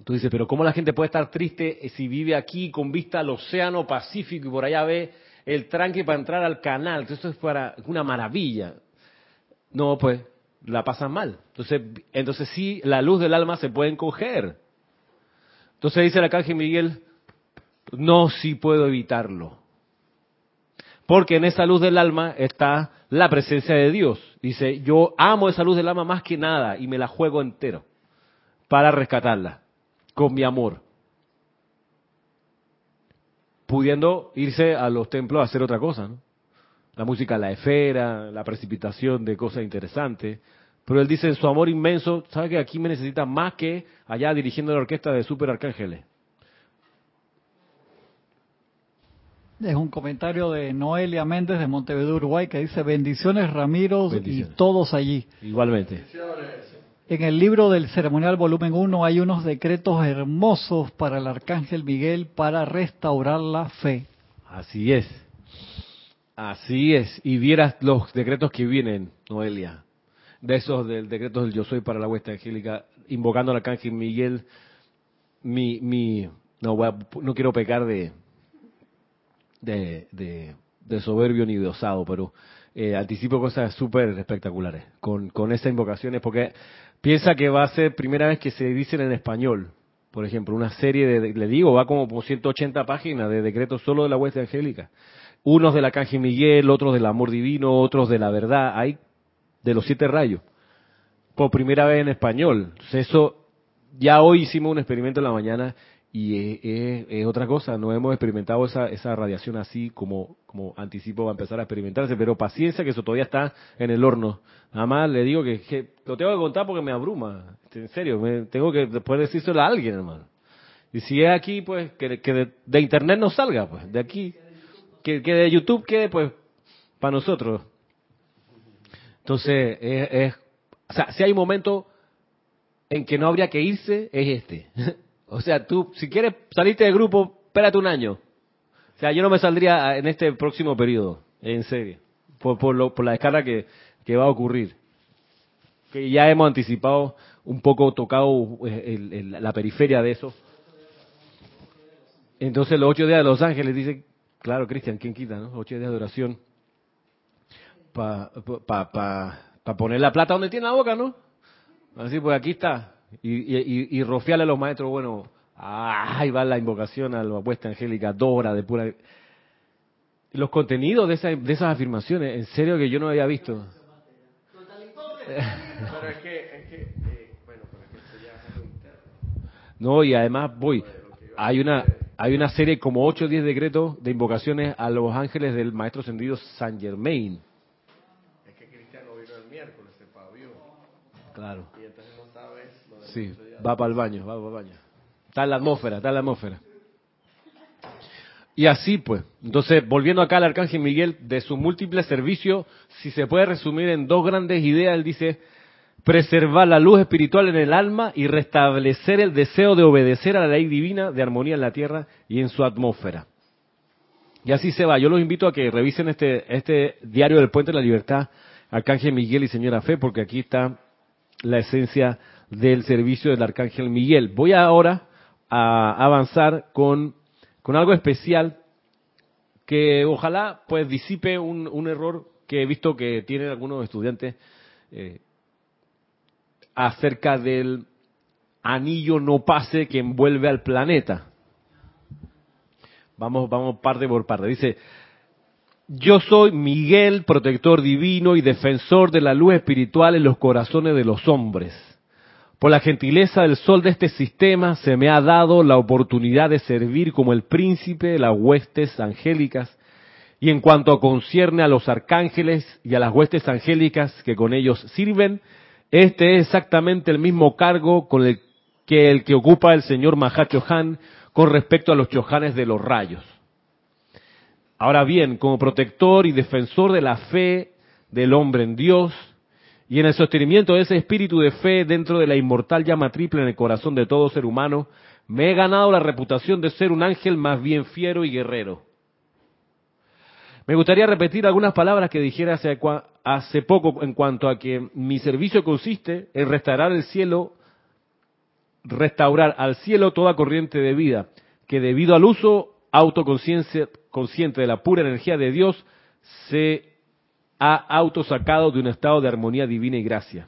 Tú dices, pero ¿cómo la gente puede estar triste si vive aquí con vista al océano Pacífico y por allá ve el tranque para entrar al canal? Esto es para una maravilla. No, pues la pasan mal. Entonces, entonces sí, la luz del alma se puede encoger. Entonces dice el arcángel Miguel, no, sí puedo evitarlo. Porque en esa luz del alma está la presencia de Dios. Dice, yo amo esa luz del alma más que nada y me la juego entero para rescatarla con mi amor. Pudiendo irse a los templos a hacer otra cosa, ¿no? La música, la esfera, la precipitación de cosas interesantes. Pero él dice en su amor inmenso, ¿sabe que aquí me necesita más que allá dirigiendo la orquesta de super arcángeles? Es un comentario de Noelia Méndez de Montevideo, Uruguay, que dice bendiciones Ramiro Bendiciones. y todos allí. Igualmente. En el libro del ceremonial volumen 1 hay unos decretos hermosos para el arcángel Miguel para restaurar la fe. Así es. Así es. Y vieras los decretos que vienen, Noelia. De esos del decretos del Yo Soy para la Huesta Angélica, invocando al Arcángel Miguel. Mi, mi, no, voy a- no quiero pecar de, de, de, de soberbio ni de osado, pero eh, anticipo cosas súper espectaculares con, con esas invocaciones, porque piensa que va a ser primera vez que se dicen en español. Por ejemplo, una serie de, le digo, va como por 180 páginas de decretos solo de la Huesta Angélica. Unos del Arcángel Miguel, otros del amor divino, otros de la verdad. Hay de los siete rayos. Por primera vez en español. Eso, ya hoy hicimos un experimento en la mañana y es, otra cosa, no hemos experimentado esa, esa radiación así como, como anticipo va a empezar a experimentarse, pero paciencia que eso todavía está en el horno. Nada más le digo que, lo tengo que contar porque me abruma, en serio, me, tengo que después decírselo a alguien, hermano. Y si es aquí, pues que, de, de internet no salga, pues, de aquí, que, que de YouTube quede, pues, para nosotros. Entonces, es, es- o sea, si hay un momento en que no habría que irse, es este. o sea, tú, si quieres salirte del grupo, espérate un año. O sea, yo no me saldría en este próximo periodo, en serio, por, por, lo, por la escala que, que va a ocurrir. Que ya hemos anticipado un poco, tocado eh, el- la periferia de eso. Entonces, los ocho días de Los Ángeles, dice, claro, Cristian, ¿quién quita, no? Ocho días de oración para pa, pa, pa poner la plata donde tiene la boca, ¿no? Así, pues aquí está. Y, y, y, y rofiarle a los maestros, bueno, ah, ahí va la invocación a la apuesta angélica, dos horas de pura... Los contenidos de, esa, de esas afirmaciones, en serio que yo no había visto. Pero es que, es que eh, bueno, pero es que esto ya es algo interno. No, y además voy. Hay una hay una serie como 8 o 10 decretos de invocaciones a los ángeles del maestro ascendido Saint Germain. Es que Cristiano vino el miércoles, se pavió. Claro. Y entonces no sabes lo de Sí, va para el baño, va para el baño. Está en la atmósfera, está en la atmósfera. Y así pues, entonces volviendo acá al Arcángel Miguel, de su múltiple servicio, si se puede resumir en dos grandes ideas, él dice, preservar la luz espiritual en el alma y restablecer el deseo de obedecer a la ley divina de armonía en la tierra y en su atmósfera. Y así se va. Yo los invito a que revisen este, este diario del Puente de la Libertad, Arcángel Miguel y Señora Fe, porque aquí está la esencia del servicio del Arcángel Miguel. Voy ahora a avanzar con, con algo especial que ojalá pues disipe un, un error que he visto que tienen algunos estudiantes eh, acerca del anillo no pase que envuelve al planeta. Vamos, vamos parte por parte. Dice, yo soy Miguel, protector divino y defensor de la luz espiritual en los corazones de los hombres. Por la gentileza del sol de este sistema se me ha dado la oportunidad de servir como el príncipe de las huestes angélicas y en cuanto concierne a los arcángeles y a las huestes angélicas que con ellos sirven, este es exactamente el mismo cargo con el que el que ocupa el señor Mahachohan con respecto a los chohanes de los rayos. Ahora bien, como protector y defensor de la fe del hombre en Dios y en el sostenimiento de ese espíritu de fe dentro de la inmortal llama triple en el corazón de todo ser humano, me he ganado la reputación de ser un ángel más bien fiero y guerrero. Me gustaría repetir algunas palabras que dijera hace, hace poco en cuanto a que mi servicio consiste en restaurar el cielo, restaurar al cielo toda corriente de vida, que debido al uso autoconsciente consciente de la pura energía de Dios, se ha autosacado de un estado de armonía divina y gracia.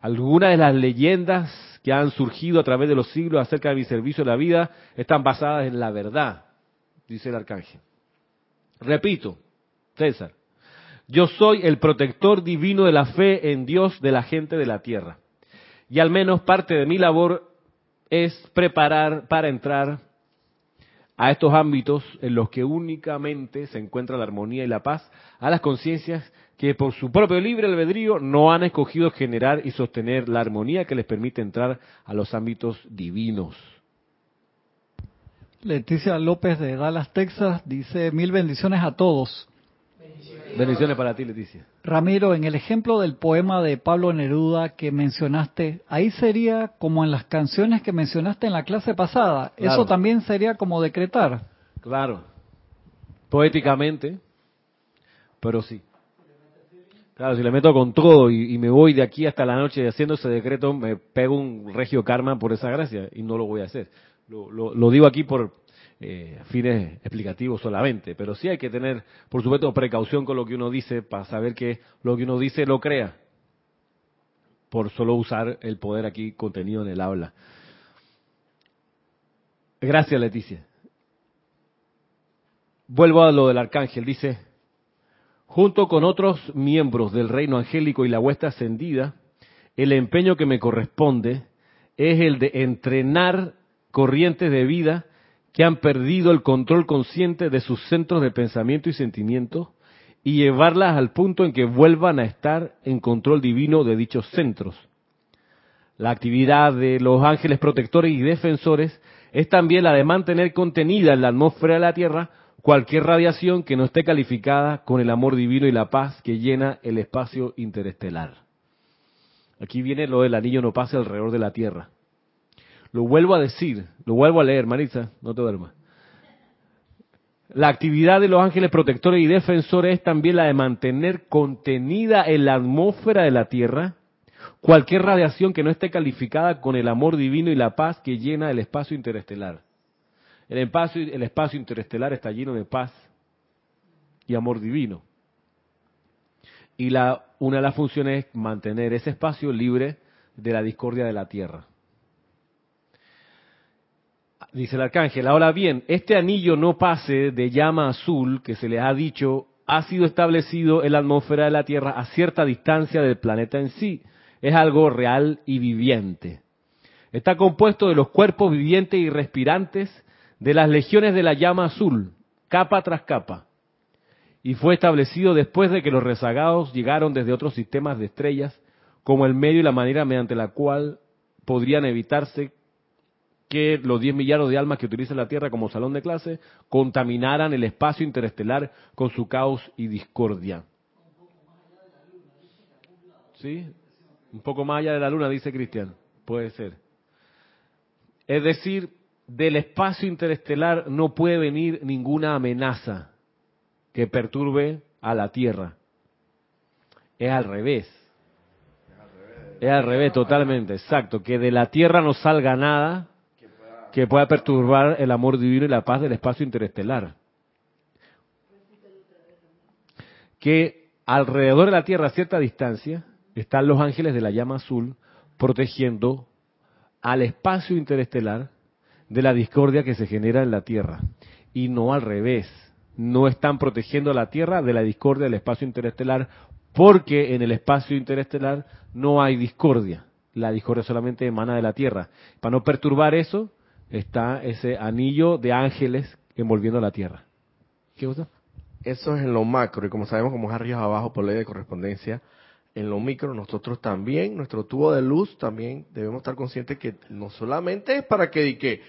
Algunas de las leyendas que han surgido a través de los siglos acerca de mi servicio a la vida están basadas en la verdad, dice el arcángel. Repito, César, yo soy el protector divino de la fe en Dios de la gente de la tierra. Y al menos parte de mi labor es preparar para entrar a estos ámbitos en los que únicamente se encuentra la armonía y la paz, a las conciencias que por su propio libre albedrío no han escogido generar y sostener la armonía que les permite entrar a los ámbitos divinos. Leticia López de Dallas, Texas, dice mil bendiciones a todos. Bendiciones para ti, Leticia. Ramiro, en el ejemplo del poema de Pablo Neruda que mencionaste, ahí sería como en las canciones que mencionaste en la clase pasada. Claro. Eso también sería como decretar. Claro. Poéticamente, pero sí. Claro, si le meto con todo y, y me voy de aquí hasta la noche haciendo ese decreto, me pego un regio karma por esa gracia y no lo voy a hacer. Lo, lo- digo aquí por eh, fines explicativos solamente, pero sí hay que tener, por supuesto, precaución con lo que uno dice para saber que lo que uno dice lo crea, por solo usar el poder aquí contenido en el habla. Gracias, Leticia. Vuelvo a lo del arcángel, dice, junto con otros miembros del reino angélico y la huesta ascendida, el empeño que me corresponde es el de entrenar corrientes de vida que han perdido el control consciente de sus centros de pensamiento y sentimiento y llevarlas al punto en que vuelvan a estar en control divino de dichos centros. La actividad de los ángeles protectores y defensores es también la de mantener contenida en la atmósfera de la Tierra cualquier radiación que no esté calificada con el amor divino y la paz que llena el espacio interestelar. Aquí viene lo del anillo no pase alrededor de la Tierra. Lo vuelvo a decir, lo vuelvo a leer, Marisa, no te duermas. La actividad de los ángeles protectores y defensores es también la de mantener contenida en la atmósfera de la Tierra cualquier radiación que no esté calificada con el amor divino y la paz que llena el espacio interestelar. El espacio, el espacio interestelar está lleno de paz y amor divino. Y la, una de las funciones es mantener ese espacio libre de la discordia de la Tierra. Dice el arcángel, ahora bien, este anillo no pase de llama azul que se les ha dicho ha sido establecido en la atmósfera de la Tierra a cierta distancia del planeta en sí. Es algo real y viviente. Está compuesto de los cuerpos vivientes y respirantes de las legiones de la llama azul, capa tras capa. Y fue establecido después de que los rezagados llegaron desde otros sistemas de estrellas como el medio y la manera mediante la cual podrían evitarse que los 10 millardos de almas que utilizan la Tierra como salón de clase contaminaran el espacio interestelar con su caos y discordia. ¿Sí? Un poco más allá de la luna, dice Cristian. Puede ser. Es decir, del espacio interestelar no puede venir ninguna amenaza que perturbe a la Tierra. Es al revés. Es al revés, totalmente, exacto. Que de la Tierra no salga nada que pueda perturbar el amor divino y la paz del espacio interestelar. Que alrededor de la Tierra a cierta distancia están los ángeles de la llama azul protegiendo al espacio interestelar de la discordia que se genera en la Tierra. Y no al revés. No están protegiendo a la Tierra de la discordia del espacio interestelar porque en el espacio interestelar no hay discordia. La discordia solamente emana de la Tierra. Para no perturbar eso, está ese anillo de ángeles envolviendo la Tierra. ¿Qué cosa? Eso es en lo macro, y como sabemos, como es arriba abajo por ley de correspondencia, en lo micro nosotros también, nuestro tubo de luz también debemos estar conscientes que no solamente es para que, que,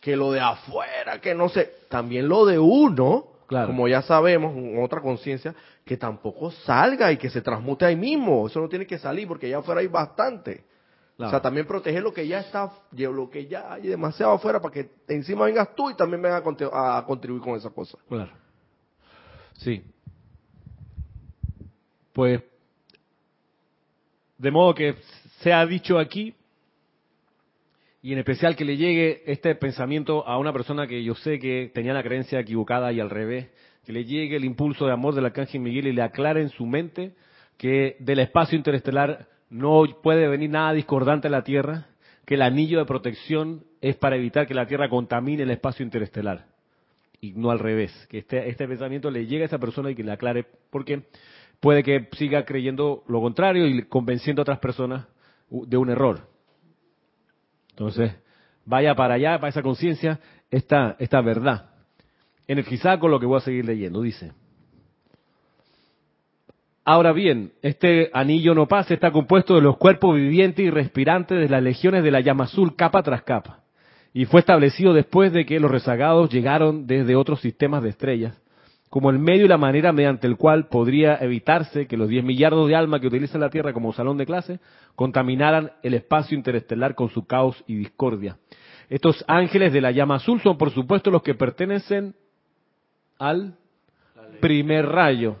que lo de afuera, que no sé, también lo de uno, como ya sabemos, otra conciencia, que tampoco salga y que se transmute ahí mismo. Eso no tiene que salir porque allá afuera hay bastante. O sea, también proteger lo que ya está, lo que ya hay demasiado afuera para que encima vengas tú y también vengas a, contribuir con esa cosa. Claro. Sí. Pues, de modo que se ha dicho aquí, y en especial que le llegue este pensamiento a una persona que yo sé que tenía la creencia equivocada y al revés, que le llegue el impulso de amor del arcángel Miguel y le aclare en su mente que del espacio interestelar no puede venir nada discordante a la Tierra, que el anillo de protección es para evitar que la Tierra contamine el espacio interestelar. Y no al revés, que este, este pensamiento le llegue a esa persona y que le aclare, porque puede que siga creyendo lo contrario y convenciendo a otras personas de un error. Entonces, vaya para allá, para esa conciencia, esta, esta verdad. En el con lo que voy a seguir leyendo, dice. Ahora bien, este anillo no pasa, está compuesto de los cuerpos vivientes y respirantes de las legiones de la llama azul capa tras capa. Y fue establecido después de que los rezagados llegaron desde otros sistemas de estrellas, como el medio y la manera mediante el cual podría evitarse que los 10 millardos de almas que utilizan la Tierra como salón de clase contaminaran el espacio interestelar con su caos y discordia. Estos ángeles de la llama azul son por supuesto los que pertenecen al primer rayo,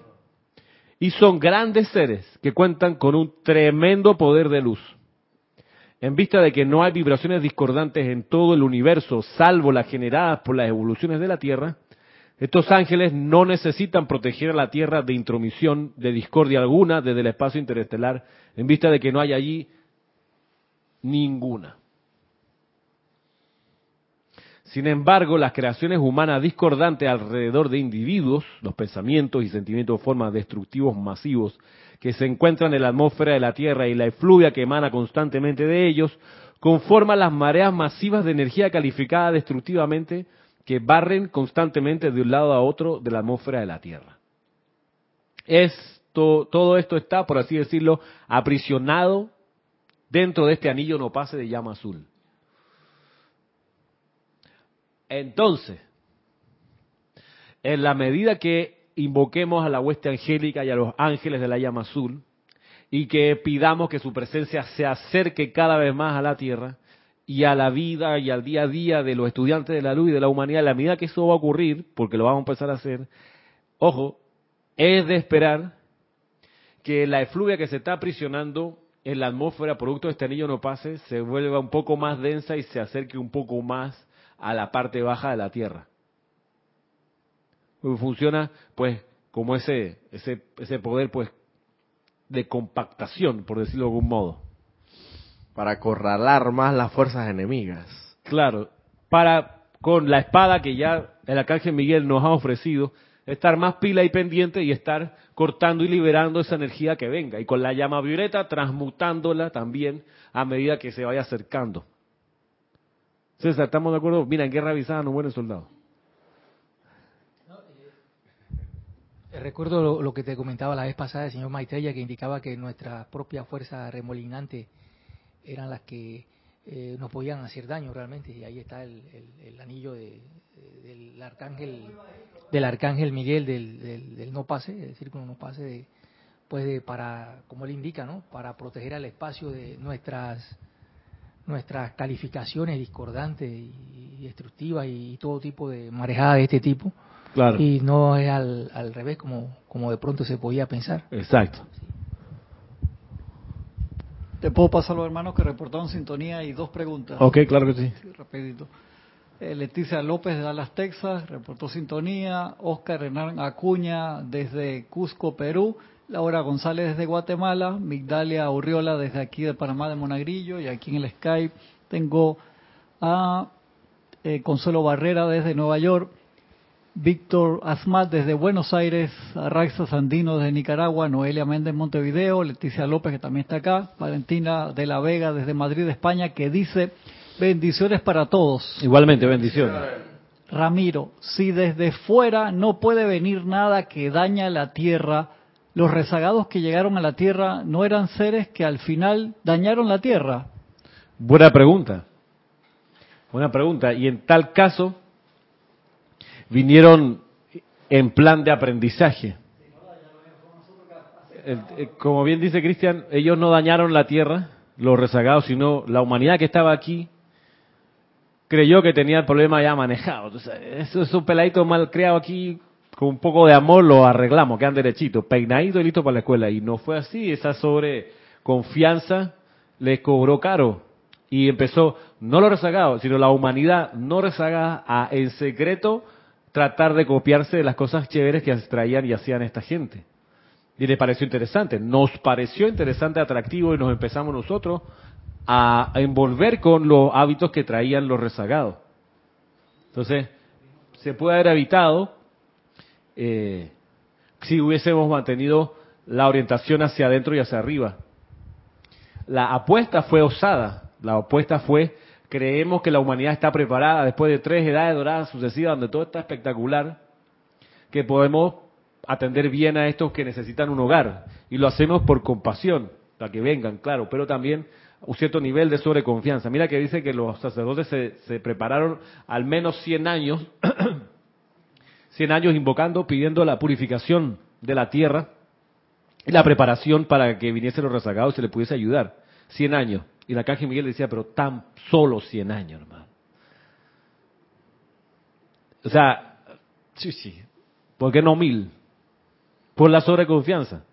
y son grandes seres que cuentan con un tremendo poder de luz. En vista de que no hay vibraciones discordantes en todo el universo, salvo las generadas por las evoluciones de la Tierra, estos ángeles no necesitan proteger a la Tierra de intromisión, de discordia alguna desde el espacio interestelar, en vista de que no hay allí ninguna. Sin embargo, las creaciones humanas discordantes alrededor de individuos, los pensamientos y sentimientos de formas destructivos masivos que se encuentran en la atmósfera de la Tierra y la efluvia que emana constantemente de ellos, conforman las mareas masivas de energía calificada destructivamente que barren constantemente de un lado a otro de la atmósfera de la Tierra. Esto, todo esto está, por así decirlo, aprisionado dentro de este anillo no pase de llama azul. Entonces, en la medida que invoquemos a la hueste angélica y a los ángeles de la llama azul, y que pidamos que su presencia se acerque cada vez más a la tierra y a la vida y al día a día de los estudiantes de la luz y de la humanidad, la medida que eso va a ocurrir, porque lo vamos a empezar a hacer, ojo, es de esperar que la efluvia que se está aprisionando en la atmósfera, producto de este anillo no pase, se vuelva un poco más densa y se acerque un poco más a la parte baja de la Tierra. Funciona, pues, como ese, ese, ese poder, pues, de compactación, por decirlo de algún modo. Para acorralar más las fuerzas enemigas. Claro, para, con la espada que ya el arcángel Miguel nos ha ofrecido, estar más pila y pendiente y estar cortando y liberando esa energía que venga. Y con la llama violeta, transmutándola también a medida que se vaya acercando. César, ¿estamos de acuerdo? Mira, en guerra avisada no mueren soldados. Eh, recuerdo lo, lo, que te comentaba la vez pasada el señor Maitreya, que indicaba que nuestras propias fuerzas remolinantes eran las que eh, nos podían hacer daño realmente. Y ahí está el, el, el anillo de, del arcángel del arcángel Miguel del, del, del, no pase, el círculo no pase, de, pues de, para, como él indica, ¿no? para proteger al espacio de nuestras nuestras calificaciones discordantes y destructivas y todo tipo de marejadas de este tipo. Claro. Y no es al, al revés como, como de pronto se podía pensar. Exacto. Te puedo pasar los hermanos que reportaron sintonía y dos preguntas. Ok, claro que sí. sí rapidito. Eh, Leticia López de Dallas, Texas, reportó sintonía. Oscar Hernán Acuña desde Cusco, Perú. Laura González desde Guatemala, Migdalia Urriola desde aquí de Panamá de Monagrillo y aquí en el Skype tengo a eh, Consuelo Barrera desde Nueva York, Víctor Asmat desde Buenos Aires, Arraxa Sandino desde Nicaragua, Noelia Méndez Montevideo, Leticia López que también está acá, Valentina de la Vega desde Madrid, España, que dice bendiciones para todos. Igualmente, bendiciones. Ramiro, si desde fuera no puede venir nada que daña la tierra, los rezagados que llegaron a la Tierra no eran seres que al final dañaron la Tierra? Buena pregunta. Buena pregunta. Y en tal caso, vinieron en plan de aprendizaje. Como bien dice Cristian, ellos no dañaron la Tierra, los rezagados, sino la humanidad que estaba aquí creyó que tenía el problema ya manejado. Entonces, eso es un peladito mal creado aquí, con un poco de amor lo arreglamos, quedan derechitos, peinaditos y listos para la escuela. Y no fue así, esa sobre confianza les cobró caro. Y empezó, no los rezagados, sino la humanidad no rezagada a en secreto tratar de copiarse de las cosas chéveres que traían y hacían esta gente. Y les pareció interesante, nos pareció interesante, atractivo y nos empezamos nosotros a envolver con los hábitos que traían los rezagados. Entonces, se puede haber evitado eh, si hubiésemos mantenido la orientación hacia adentro y hacia arriba. La apuesta fue osada, la apuesta fue, creemos que la humanidad está preparada después de tres edades doradas sucesivas donde todo está espectacular, que podemos atender bien a estos que necesitan un hogar. Y lo hacemos por compasión, para que vengan, claro, pero también un cierto nivel de sobreconfianza. Mira que dice que los sacerdotes se, se prepararon al menos 100 años 100 años invocando, pidiendo la purificación de la tierra y la preparación para que viniesen los rezagados y se le pudiese ayudar. 100 años. Y la caja Miguel decía, pero tan solo 100 años, hermano. O sea, sí, sí. ¿Por qué no mil? Por la sobreconfianza.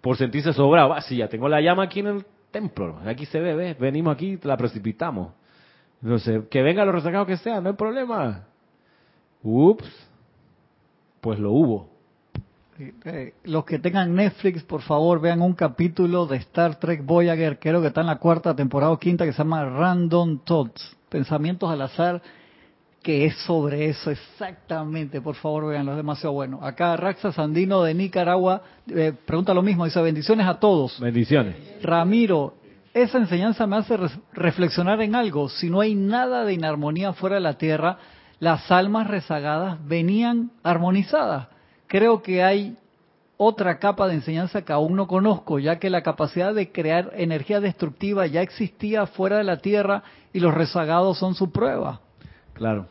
Por sentirse sobrado. Ah, sí, ya tengo la llama aquí en el templo. Aquí se ve, ¿ves? Venimos aquí, la precipitamos. Entonces, que vengan los rezagados que sean, no hay problema. Ups pues lo hubo. Eh, los que tengan Netflix, por favor, vean un capítulo de Star Trek Voyager, creo que está en la cuarta temporada o quinta, que se llama Random Thoughts, pensamientos al azar. que es sobre eso exactamente. Por favor, veanlo, es demasiado bueno. Acá Raxa Sandino de Nicaragua eh, pregunta lo mismo, dice bendiciones a todos. Bendiciones. Ramiro, esa enseñanza me hace reflexionar en algo. Si no hay nada de inarmonía fuera de la tierra, las almas rezagadas venían armonizadas. Creo que hay otra capa de enseñanza que aún no conozco, ya que la capacidad de crear energía destructiva ya existía fuera de la tierra y los rezagados son su prueba. Claro.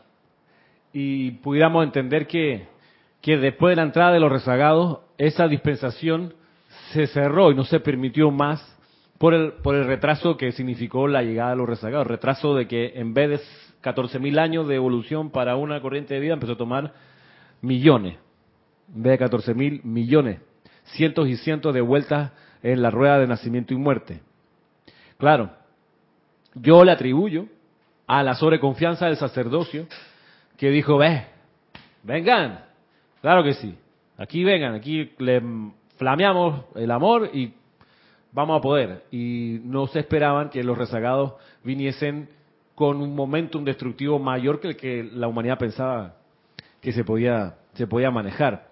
Y pudiéramos entender que, que después de la entrada de los rezagados, esa dispensación se cerró y no se permitió más por el, por el retraso que significó la llegada de los rezagados. Retraso de que en vez de 14.000 años de evolución para una corriente de vida empezó a tomar millones en vez de 14 mil millones, cientos y cientos de vueltas en la rueda de nacimiento y muerte. Claro, yo le atribuyo a la sobreconfianza del sacerdocio que dijo, ve, vengan, claro que sí, aquí vengan, aquí le flameamos el amor y vamos a poder. Y no se esperaban que los rezagados viniesen con un momentum destructivo mayor que el que la humanidad pensaba que se podía, se podía manejar.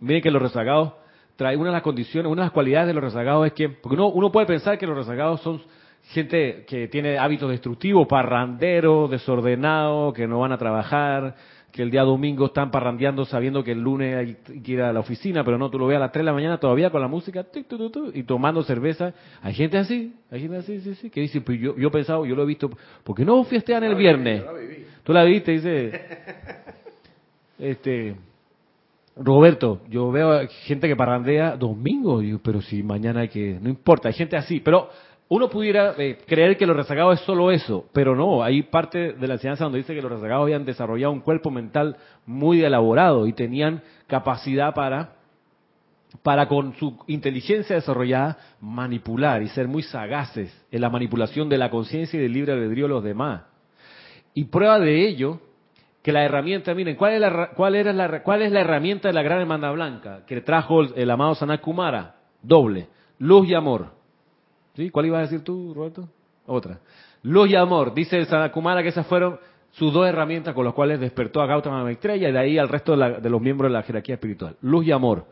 Miren que los rezagados trae una de las condiciones, una de las cualidades de los rezagados es que, porque uno, uno puede pensar que los rezagados son gente que tiene hábitos destructivos, parranderos, desordenados, que no van a trabajar, que el día domingo están parrandeando sabiendo que el lunes hay que ir a la oficina, pero no, tú lo ves a las 3 de la mañana todavía con la música y tomando cerveza. Hay gente así, hay gente así, sí, sí, que dice, pues yo, yo he pensado, yo lo he visto, porque no fiestean el viernes? Tú la viste, dice, este, Roberto, yo veo gente que parrandea domingo, pero si mañana hay que, no importa, hay gente así, pero uno pudiera eh, creer que los rezagados es solo eso, pero no, hay parte de la enseñanza donde dice que los rezagados habían desarrollado un cuerpo mental muy elaborado y tenían capacidad para, para con su inteligencia desarrollada manipular y ser muy sagaces en la manipulación de la conciencia y del libre albedrío de los demás. Y prueba de ello que la herramienta, miren, ¿cuál es la, cuál era la, cuál es la herramienta de la gran hermandad blanca que trajo el, amado Sanat Kumara? Doble, luz y amor. ¿Sí? ¿Cuál ibas a decir tú, Roberto? Otra. Luz y amor. Dice el Sanat Kumara que esas fueron sus dos herramientas con las cuales despertó a Gautama Maitreya y de ahí al resto de, de los miembros de la jerarquía espiritual. Luz y amor.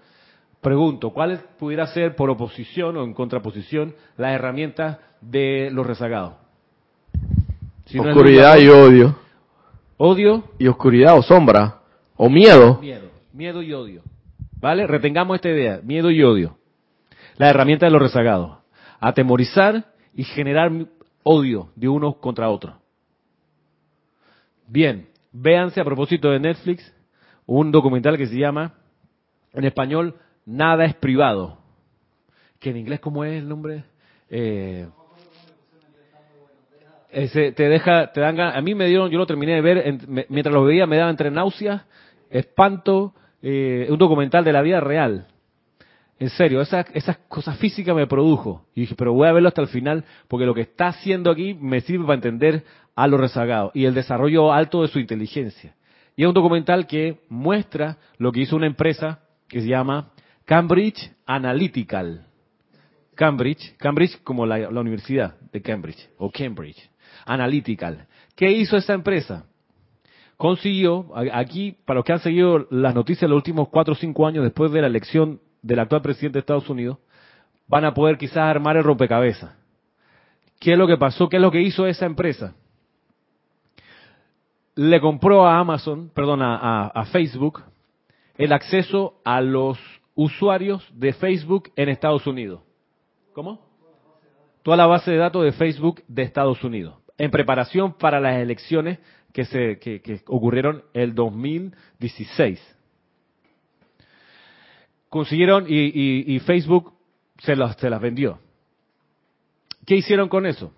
Pregunto, ¿cuál pudiera ser por oposición o en contraposición las herramientas de los rezagados? Oscuridad y odio. Odio. Y oscuridad o sombra. O miedo. Miedo. Miedo y odio. ¿Vale? Retengamos esta idea. Miedo y odio. La herramienta de los rezagados. Atemorizar y generar odio de unos contra otros. Bien. Véanse a propósito de Netflix un documental que se llama, en español, Nada es privado. Que en inglés, ¿cómo es el nombre? Eh, te deja, te dan a mí me dieron, yo lo terminé de ver, mientras lo veía me daba entre náuseas, espanto, eh, un documental de la vida real. En serio, esas, cosas físicas me produjo. Y dije, pero voy a verlo hasta el final, porque lo que está haciendo aquí me sirve para entender a los rezagados y el desarrollo alto de su inteligencia. Y es un documental que muestra lo que hizo una empresa que se llama Cambridge Analytical. Cambridge, Cambridge como la, la Universidad de Cambridge, o Cambridge. Analytical. ¿Qué hizo esa empresa? Consiguió, aquí, para los que han seguido las noticias los últimos cuatro o cinco años después de la elección del actual presidente de Estados Unidos, van a poder quizás armar el rompecabezas. ¿Qué es lo que pasó? ¿Qué es lo que hizo esa empresa? Le compró a Amazon, perdón, a, Facebook, el acceso a los usuarios de Facebook en Estados Unidos. ¿Cómo? Toda la base de datos de Facebook de Estados Unidos en preparación para las elecciones que, se, que, ocurrieron el 2016. Consiguieron y, Facebook se, se las vendió. ¿Qué hicieron con eso?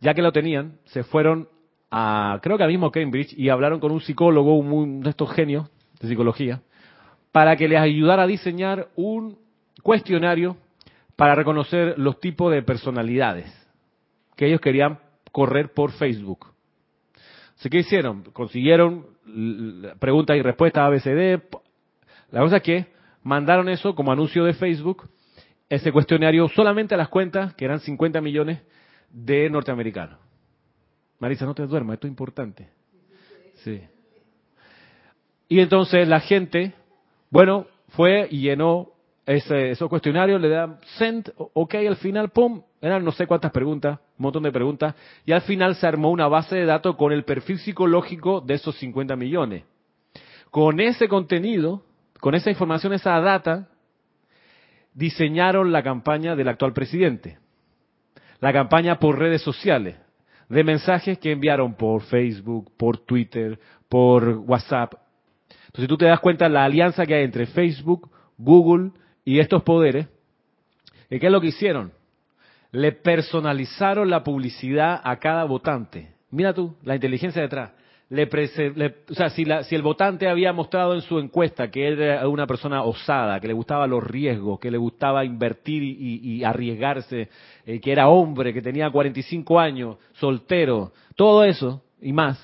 Ya que lo tenían, se fueron a, creo que al mismo Cambridge, y hablaron con un psicólogo, uno de estos genios de psicología, para que les ayudara a diseñar un cuestionario para reconocer los tipos de personalidades que ellos querían correr por Facebook. ¿Qué hicieron? Consiguieron preguntas y respuestas ABCD. La cosa es que mandaron eso como anuncio de Facebook, ese cuestionario solamente a las cuentas, que eran 50 millones de norteamericanos. Marisa, no te duermas, esto es importante. Sí. Y entonces la gente, bueno, fue y llenó ese, esos cuestionarios, le dan send, ok, al final, pum, eran no sé cuántas preguntas, un montón de preguntas, y al final se armó una base de datos con el perfil psicológico de esos 50 millones. Con ese contenido, con esa información, esa data, diseñaron la campaña del actual presidente. La campaña por redes sociales, de mensajes que enviaron por Facebook, por Twitter, por WhatsApp. Entonces tú te das cuenta la alianza que hay entre Facebook, Google y estos poderes. ¿Y qué es lo que hicieron? Le personalizaron la publicidad a cada votante. Mira tú, la inteligencia detrás le, o sea, si, si, el votante había mostrado en su encuesta que era una persona osada, que le gustaba los riesgos, que le gustaba invertir y, arriesgarse, eh, que era hombre, que tenía 45 años, soltero, todo eso y más,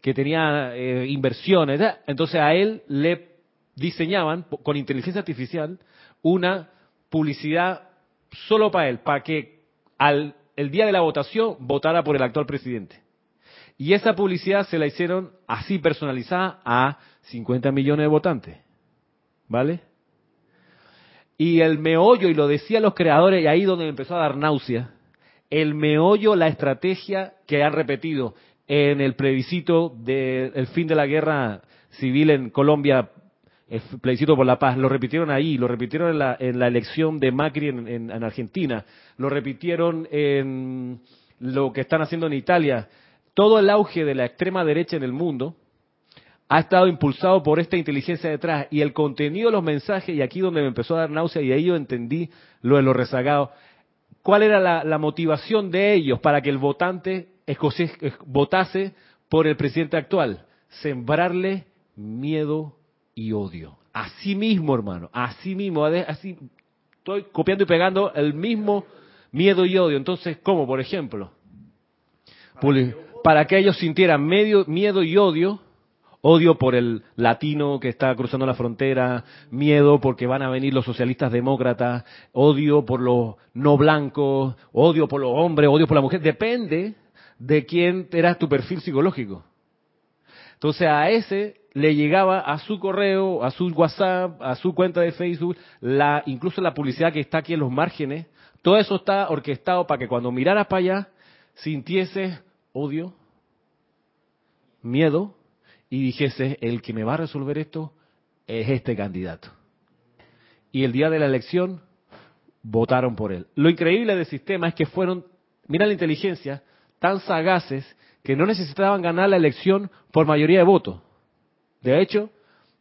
que tenía eh, inversiones, entonces a él le diseñaban con inteligencia artificial una publicidad solo para él, para que al el día de la votación votara por el actual presidente. Y esa publicidad se la hicieron así personalizada a 50 millones de votantes. ¿Vale? Y el meollo, y lo decían los creadores, y ahí donde empezó a dar náusea, el meollo, la estrategia que han repetido en el plebiscito del fin de la guerra civil en Colombia, el plebiscito por la paz, lo repitieron ahí, lo repitieron en la, en la elección de Macri en, en Argentina, lo repitieron en lo que están haciendo en Italia, todo el auge de la extrema derecha en el mundo ha estado impulsado por esta inteligencia detrás y el contenido de los mensajes, y aquí donde me empezó a dar náusea y ahí yo entendí lo de los rezagados, cuál era la, motivación de ellos para que el votante escocés votase por el presidente actual, sembrarle miedo y odio. Así mismo, hermano, así mismo, así estoy copiando y pegando el mismo miedo y odio. Entonces, ¿cómo, por ejemplo? Para que ellos sintieran medio, miedo y odio, odio por el latino que está cruzando la frontera, miedo porque van a venir los socialistas demócratas, odio por los no blancos, odio por los hombres, odio por la mujer, depende de quién era tu perfil psicológico. Entonces a ese le llegaba a su correo, a su WhatsApp, a su cuenta de Facebook, la, incluso la publicidad que está aquí en los márgenes, todo eso está orquestado para que cuando miraras para allá sintiese odio, miedo y dijese, el que me va a resolver esto es este candidato. Y el día de la elección votaron por él. Lo increíble del sistema es que fueron, mira la inteligencia, tan sagaces que no necesitaban ganar la elección por mayoría de votos. De hecho,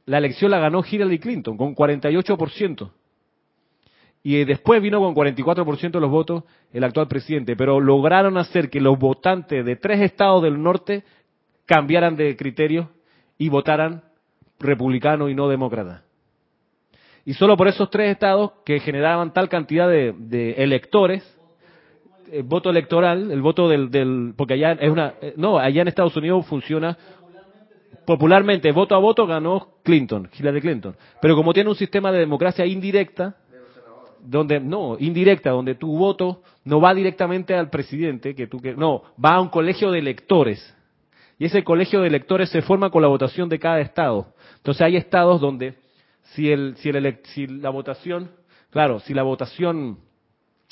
la elección la ganó Hillary Clinton con 48% y después vino con 44% de los votos el actual presidente, pero lograron hacer que los votantes de tres estados del norte cambiaran de criterio y votaran republicano y no demócrata. Y solo por esos tres estados que generaban tal cantidad de, electores, el voto electoral, el voto del, porque allá es una, eh, no, allá en Estados Unidos funciona popularmente, voto a voto ganó Clinton, Hillary Clinton. Pero como tiene un sistema de democracia indirecta, donde no, indirecta, donde tu voto no va directamente al presidente, que tú que no, va a un colegio de electores. Y ese colegio de electores se forma con la votación de cada estado. Entonces hay estados donde si el si el si la votación, claro, si la votación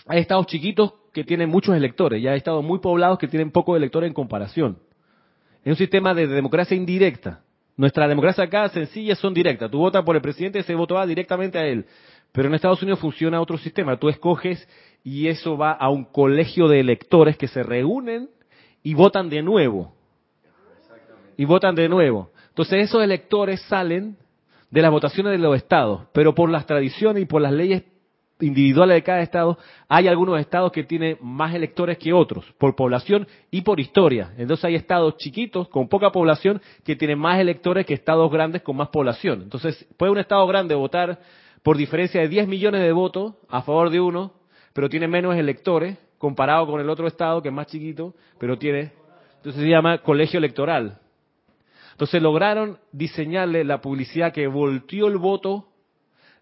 hay estados chiquitos que tienen muchos electores y hay estados muy poblados que tienen pocos electores en comparación. Es un sistema de democracia indirecta. Nuestra democracia acá sencilla son directas. Tú votas por el presidente, ese voto va directamente a él. Pero en Estados Unidos funciona otro sistema. Tú escoges y eso va a un colegio de electores que se reúnen y votan de nuevo. Y votan de nuevo. Entonces esos electores salen de las votaciones de los estados, pero por las tradiciones y por las leyes individuales de cada estado, hay algunos estados que tienen más electores que otros, por población y por historia. Entonces hay estados chiquitos con poca población que tienen más electores que estados grandes con más población. Entonces puede un estado grande votar por diferencia de 10 millones de votos a favor de uno, pero tiene menos electores comparado con el otro estado que es más chiquito, pero tiene, entonces se llama colegio electoral. Entonces lograron diseñarle la publicidad que volteó el voto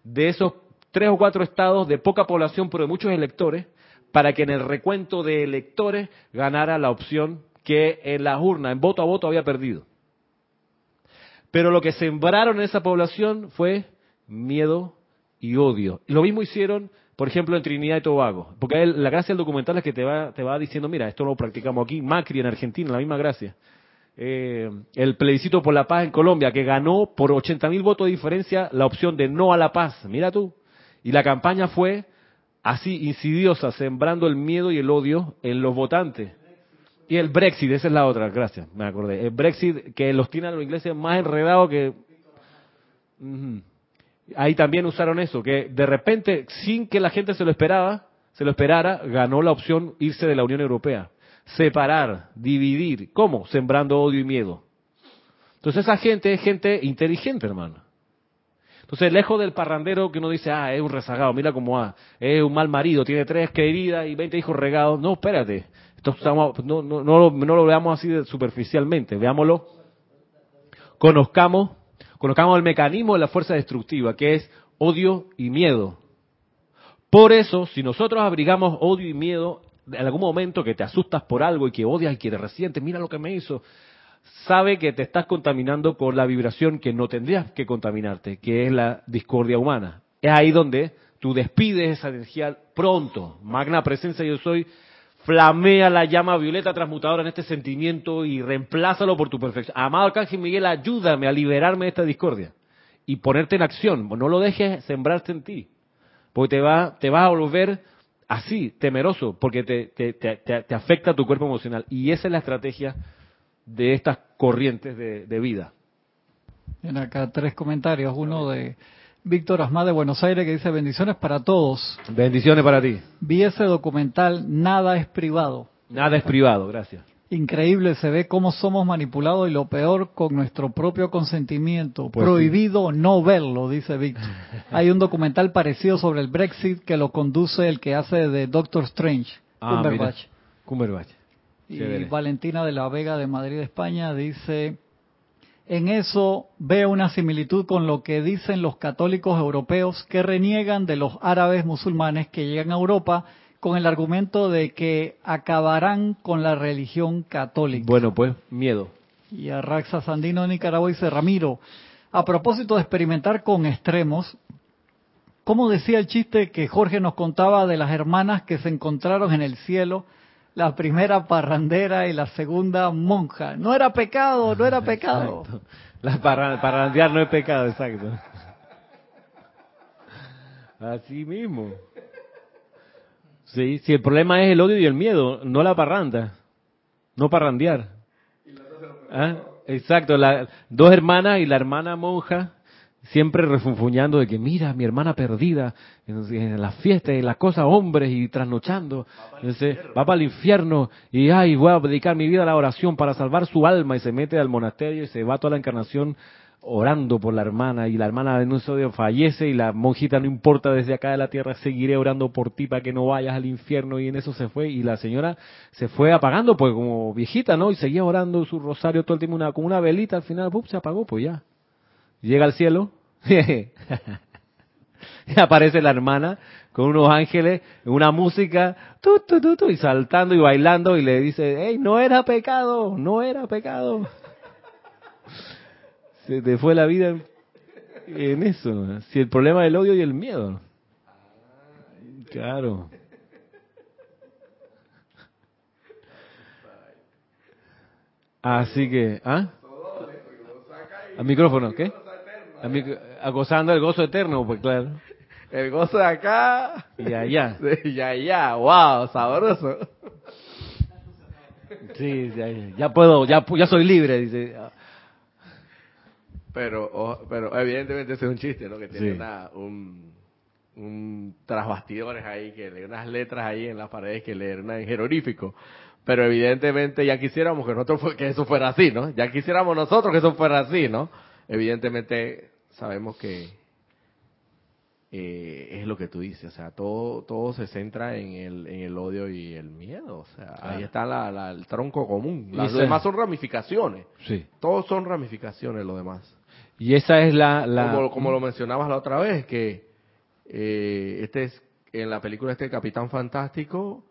de esos tres o cuatro estados de poca población pero de muchos electores para que en el recuento de electores ganara la opción que en la urna, en voto a voto, había perdido. Pero lo que sembraron en esa población fue miedo y odio. Lo mismo hicieron, por ejemplo, en Trinidad y Tobago. Porque la gracia del documental es que te va, te va diciendo, mira, esto lo practicamos aquí, Macri en Argentina, la misma gracia. Eh, el plebiscito por la paz en Colombia, que ganó por 80 mil votos de diferencia la opción de no a la paz. Mira tú. Y la campaña fue así, insidiosa, sembrando el miedo y el odio en los votantes. Y el Brexit, esa es la otra, gracias, me acordé. El Brexit que los tiene a los ingleses más enredados que... Ahí también usaron eso, que de repente, sin que la gente se lo esperaba, se lo esperara, ganó la opción irse de la Unión Europea. Separar, dividir. ¿Cómo? Sembrando odio y miedo. Entonces esa gente es gente inteligente, hermano. Entonces, lejos del parrandero que uno dice, ah, es un rezagado, mira cómo va, es un mal marido, tiene tres queridas y 20 hijos regados. No, espérate. Esto estamos- no, no, no, lo, no lo veamos así superficialmente, veámoslo. Conozcamos, conozcamos el mecanismo de la fuerza destructiva, que es odio y miedo. Por eso, si nosotros abrigamos odio y miedo, en algún momento que te asustas por algo y que odias y que te resientes, mira lo que me hizo, sabe que te estás contaminando con la vibración que no tendrías que contaminarte, que es la discordia humana. Es ahí donde tú despides esa energía pronto. Magna presencia yo soy, flamea la llama violeta transmutadora en este sentimiento y reemplázalo por tu perfección. Amado Arcángel Miguel, ayúdame a liberarme de esta discordia y ponerte en acción. No lo dejes sembrarte en ti, porque te va, te vas a volver así, temeroso, porque te, te, te, te- afecta tu cuerpo emocional. Y esa es la estrategia de estas corrientes de, de vida. Tiene acá tres comentarios. Uno de Víctor Asmá de Buenos Aires que dice bendiciones para todos. Bendiciones para ti. Vi ese documental Nada es privado. Nada es privado, gracias. Increíble, se ve cómo somos manipulados y lo peor con nuestro propio consentimiento. Pues Prohibido no verlo, dice Víctor. Hay un documental parecido sobre el Brexit que lo conduce el que hace de Doctor Strange, Ah, Cumberbatch. mira. Cumberbatch. Y. Valentina de la Vega de Madrid, España, dice, en eso veo una similitud con lo que dicen los católicos europeos que reniegan de los árabes musulmanes que llegan a Europa con el argumento de que acabarán con la religión católica. Bueno, pues miedo. Y a Raxa Sandino de Nicaragua dice, Ramiro, a propósito de experimentar con extremos, ¿cómo decía el chiste que Jorge nos contaba de las hermanas que se encontraron en el cielo? La primera parrandera y la segunda monja. No era pecado, no era pecado. Exacto. La parra- parrandear no es pecado, exacto. Así mismo. Sí, si el problema es el odio y el miedo, no la parranda, no parrandear. ¿Ah? Exacto, la, dos hermanas y la hermana monja siempre refunfuñando de que mira, mi hermana perdida en, en las fiestas, en las cosas, hombres y trasnochando, Entonces, va para el infierno. y ay, voy a dedicar mi vida a la oración para salvar su alma y se mete al monasterio y se va toda la encarnación orando por la hermana y la hermana en un episodio fallece y la monjita no importa desde acá de la tierra seguiré orando por ti para que no vayas al infierno y en eso se fue y la señora se fue apagando pues como viejita no y seguía orando su rosario todo el tiempo una, con una velita al final ¡pum! se apagó pues ya llega al cielo y aparece la hermana con unos ángeles una música tu, tu, tu, tu, y saltando y bailando y le dice hey no era pecado no era pecado se te fue la vida en, eso. Si el problema es el odio y el miedo. Claro. Así que, ¿ah? Al micrófono, ¿qué? Al mic- acosando el gozo eterno, pues claro. El gozo de acá. Y allá. Y allá, wow, sabroso. Sí, ya, ya puedo, ya, ya soy libre, dice. Pero, pero evidentemente ese es un chiste, ¿no? Que tiene Sí. una, un, un tras bastidores ahí, que lee unas letras ahí en las paredes que leen en jeroglífico. Pero evidentemente ya quisiéramos que nosotros que eso fuera así, ¿no? Ya quisiéramos nosotros que eso fuera así, ¿no? Evidentemente sabemos que eh, es lo que tú dices, o sea, todo todo se centra en el, en el odio y el miedo, o sea, Claro. ahí está la, la- el tronco común. Las demás son ramificaciones, Sí. todos son ramificaciones lo demás. Y esa es la... la Como, como lo mencionabas la otra vez, que eh, este es en la película este Capitán Fantástico,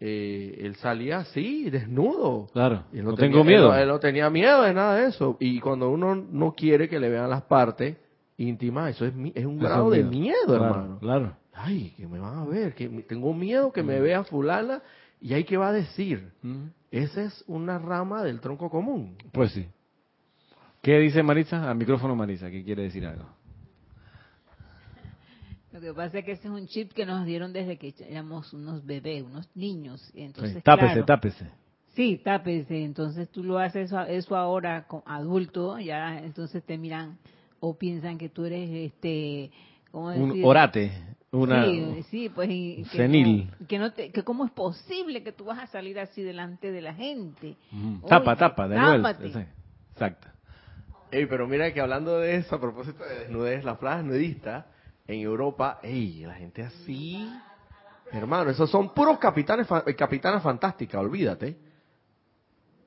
eh, él salía así, desnudo. Claro, Y él no tenía- tengo miedo. Él, no- él no tenía miedo de nada de eso. Y cuando uno no quiere que le vean las partes íntimas, eso es, es un Eso es grado de miedo. Claro, hermano. Claro. Ay, que me van a ver, que tengo miedo que me vea fulana y hay que va a decir. Mm. Esa es una rama del tronco común. Pues sí. ¿Qué dice Marisa? Al micrófono Marisa, que quiere decir algo. Lo que pasa es que ese es un chip que nos dieron desde que éramos unos bebés, unos niños. Entonces, Sí, Tápese, claro, tápese. Sí, tápese. Entonces tú lo haces eso, eso ahora con adulto, ya entonces te miran o piensan que tú eres este, ¿cómo Un orate, una sí, sí, pues y que senil. no- que no te, que cómo es posible que tú vas a salir así delante de la gente. Tapa, Oye, tapa, de nuevo. Exacto. Ey, pero mira que hablando de eso, a propósito de desnudez, las playas nudistas en Europa, ey, la gente así, hermano, esos son puros capitanes, eh, capitanas fantásticas, olvídate.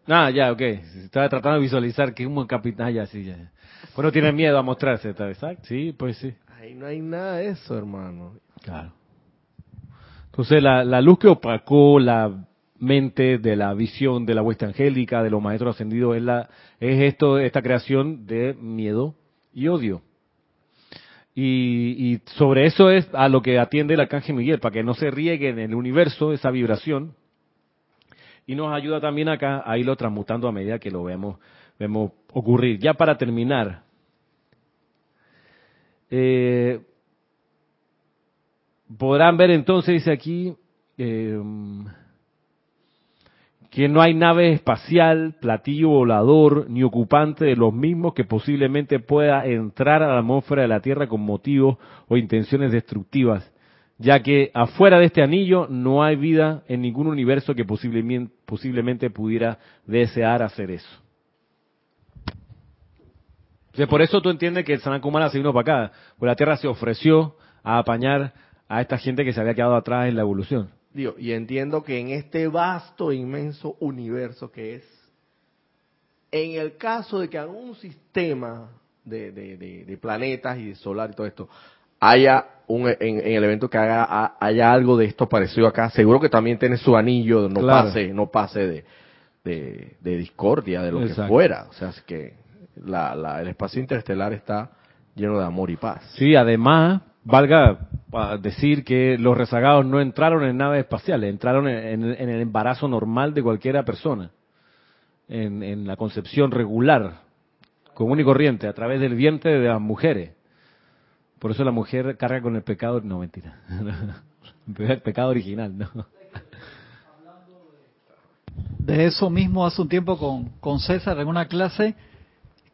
Ah, ya, ok. Estaba tratando de visualizar que un capitán, ah, ya, sí, ya. Bueno, tiene miedo a mostrarse, ¿está exacto? Sí, pues sí. Ahí no hay nada de eso, hermano. Claro. Entonces, la, la luz que opacó la mente de la visión de la hueste angélica, de los maestros ascendidos, es, la, es esto, esta creación de miedo y odio. Y, y sobre eso es a lo que atiende el arcángel Miguel, para que no se riegue en el universo esa vibración. Y nos ayuda también acá a irlo transmutando a medida que lo vemos, vemos ocurrir. Ya para terminar, eh, podrán ver entonces, dice aquí, eh, que no hay nave espacial, platillo volador, ni ocupante de los mismos que posiblemente pueda entrar a la atmósfera de la Tierra con motivos o intenciones destructivas, ya que afuera de este anillo no hay vida en ningún universo que posiblemente, pudiera desear hacer eso. Entonces, por eso tú entiendes que el Sanakumara se vino para acá, porque la Tierra se ofreció a apañar a esta gente que se había quedado atrás en la evolución. Digo, y entiendo que en este vasto, inmenso universo que es, en el caso de que algún sistema de, de- de- de planetas y de solar y todo esto, haya un, en, en el evento que haga, ha- haya algo de esto parecido acá, seguro que también tiene su anillo, no Claro. pase, no pase de, de, de discordia, de lo que fuera. O sea, es que la, la- el espacio interestelar está lleno de amor y paz. Sí, además, valga ah, decir que los rezagados no entraron en naves espaciales, entraron en, el embarazo normal de cualquiera persona, en, en la concepción regular, común y corriente, a través del vientre de las mujeres. Por eso la mujer carga con el pecado, no mentira, el pecado original, ¿no? De eso mismo hace un tiempo con, con César en una clase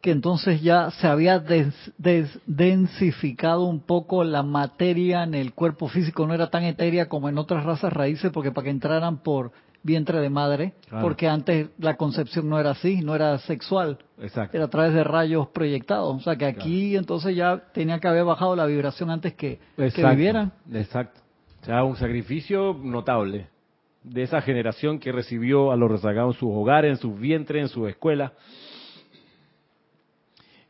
que entonces ya se había des- des- densificado un poco la materia en el cuerpo físico, no era tan etérea como en otras razas raíces, porque para que entraran por vientre de madre, Claro. porque antes la concepción no era así, no era sexual, Exacto. era a través de rayos proyectados. O sea que aquí entonces ya tenía que haber bajado la vibración antes que, que vivieran. Exacto. O sea, un sacrificio notable de esa generación que recibió a los rezagados en sus hogares, en sus vientres, en sus escuelas.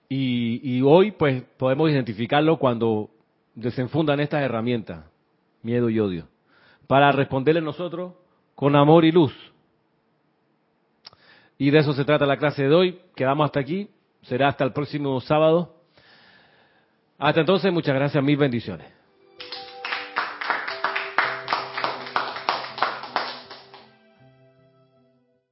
Y, y hoy, pues, podemos identificarlo cuando desenfundan estas herramientas, miedo y odio, para responderle nosotros con amor y luz. Y de eso se trata la clase de hoy. Quedamos hasta aquí. Será hasta el próximo sábado. Hasta entonces, muchas gracias, mil bendiciones.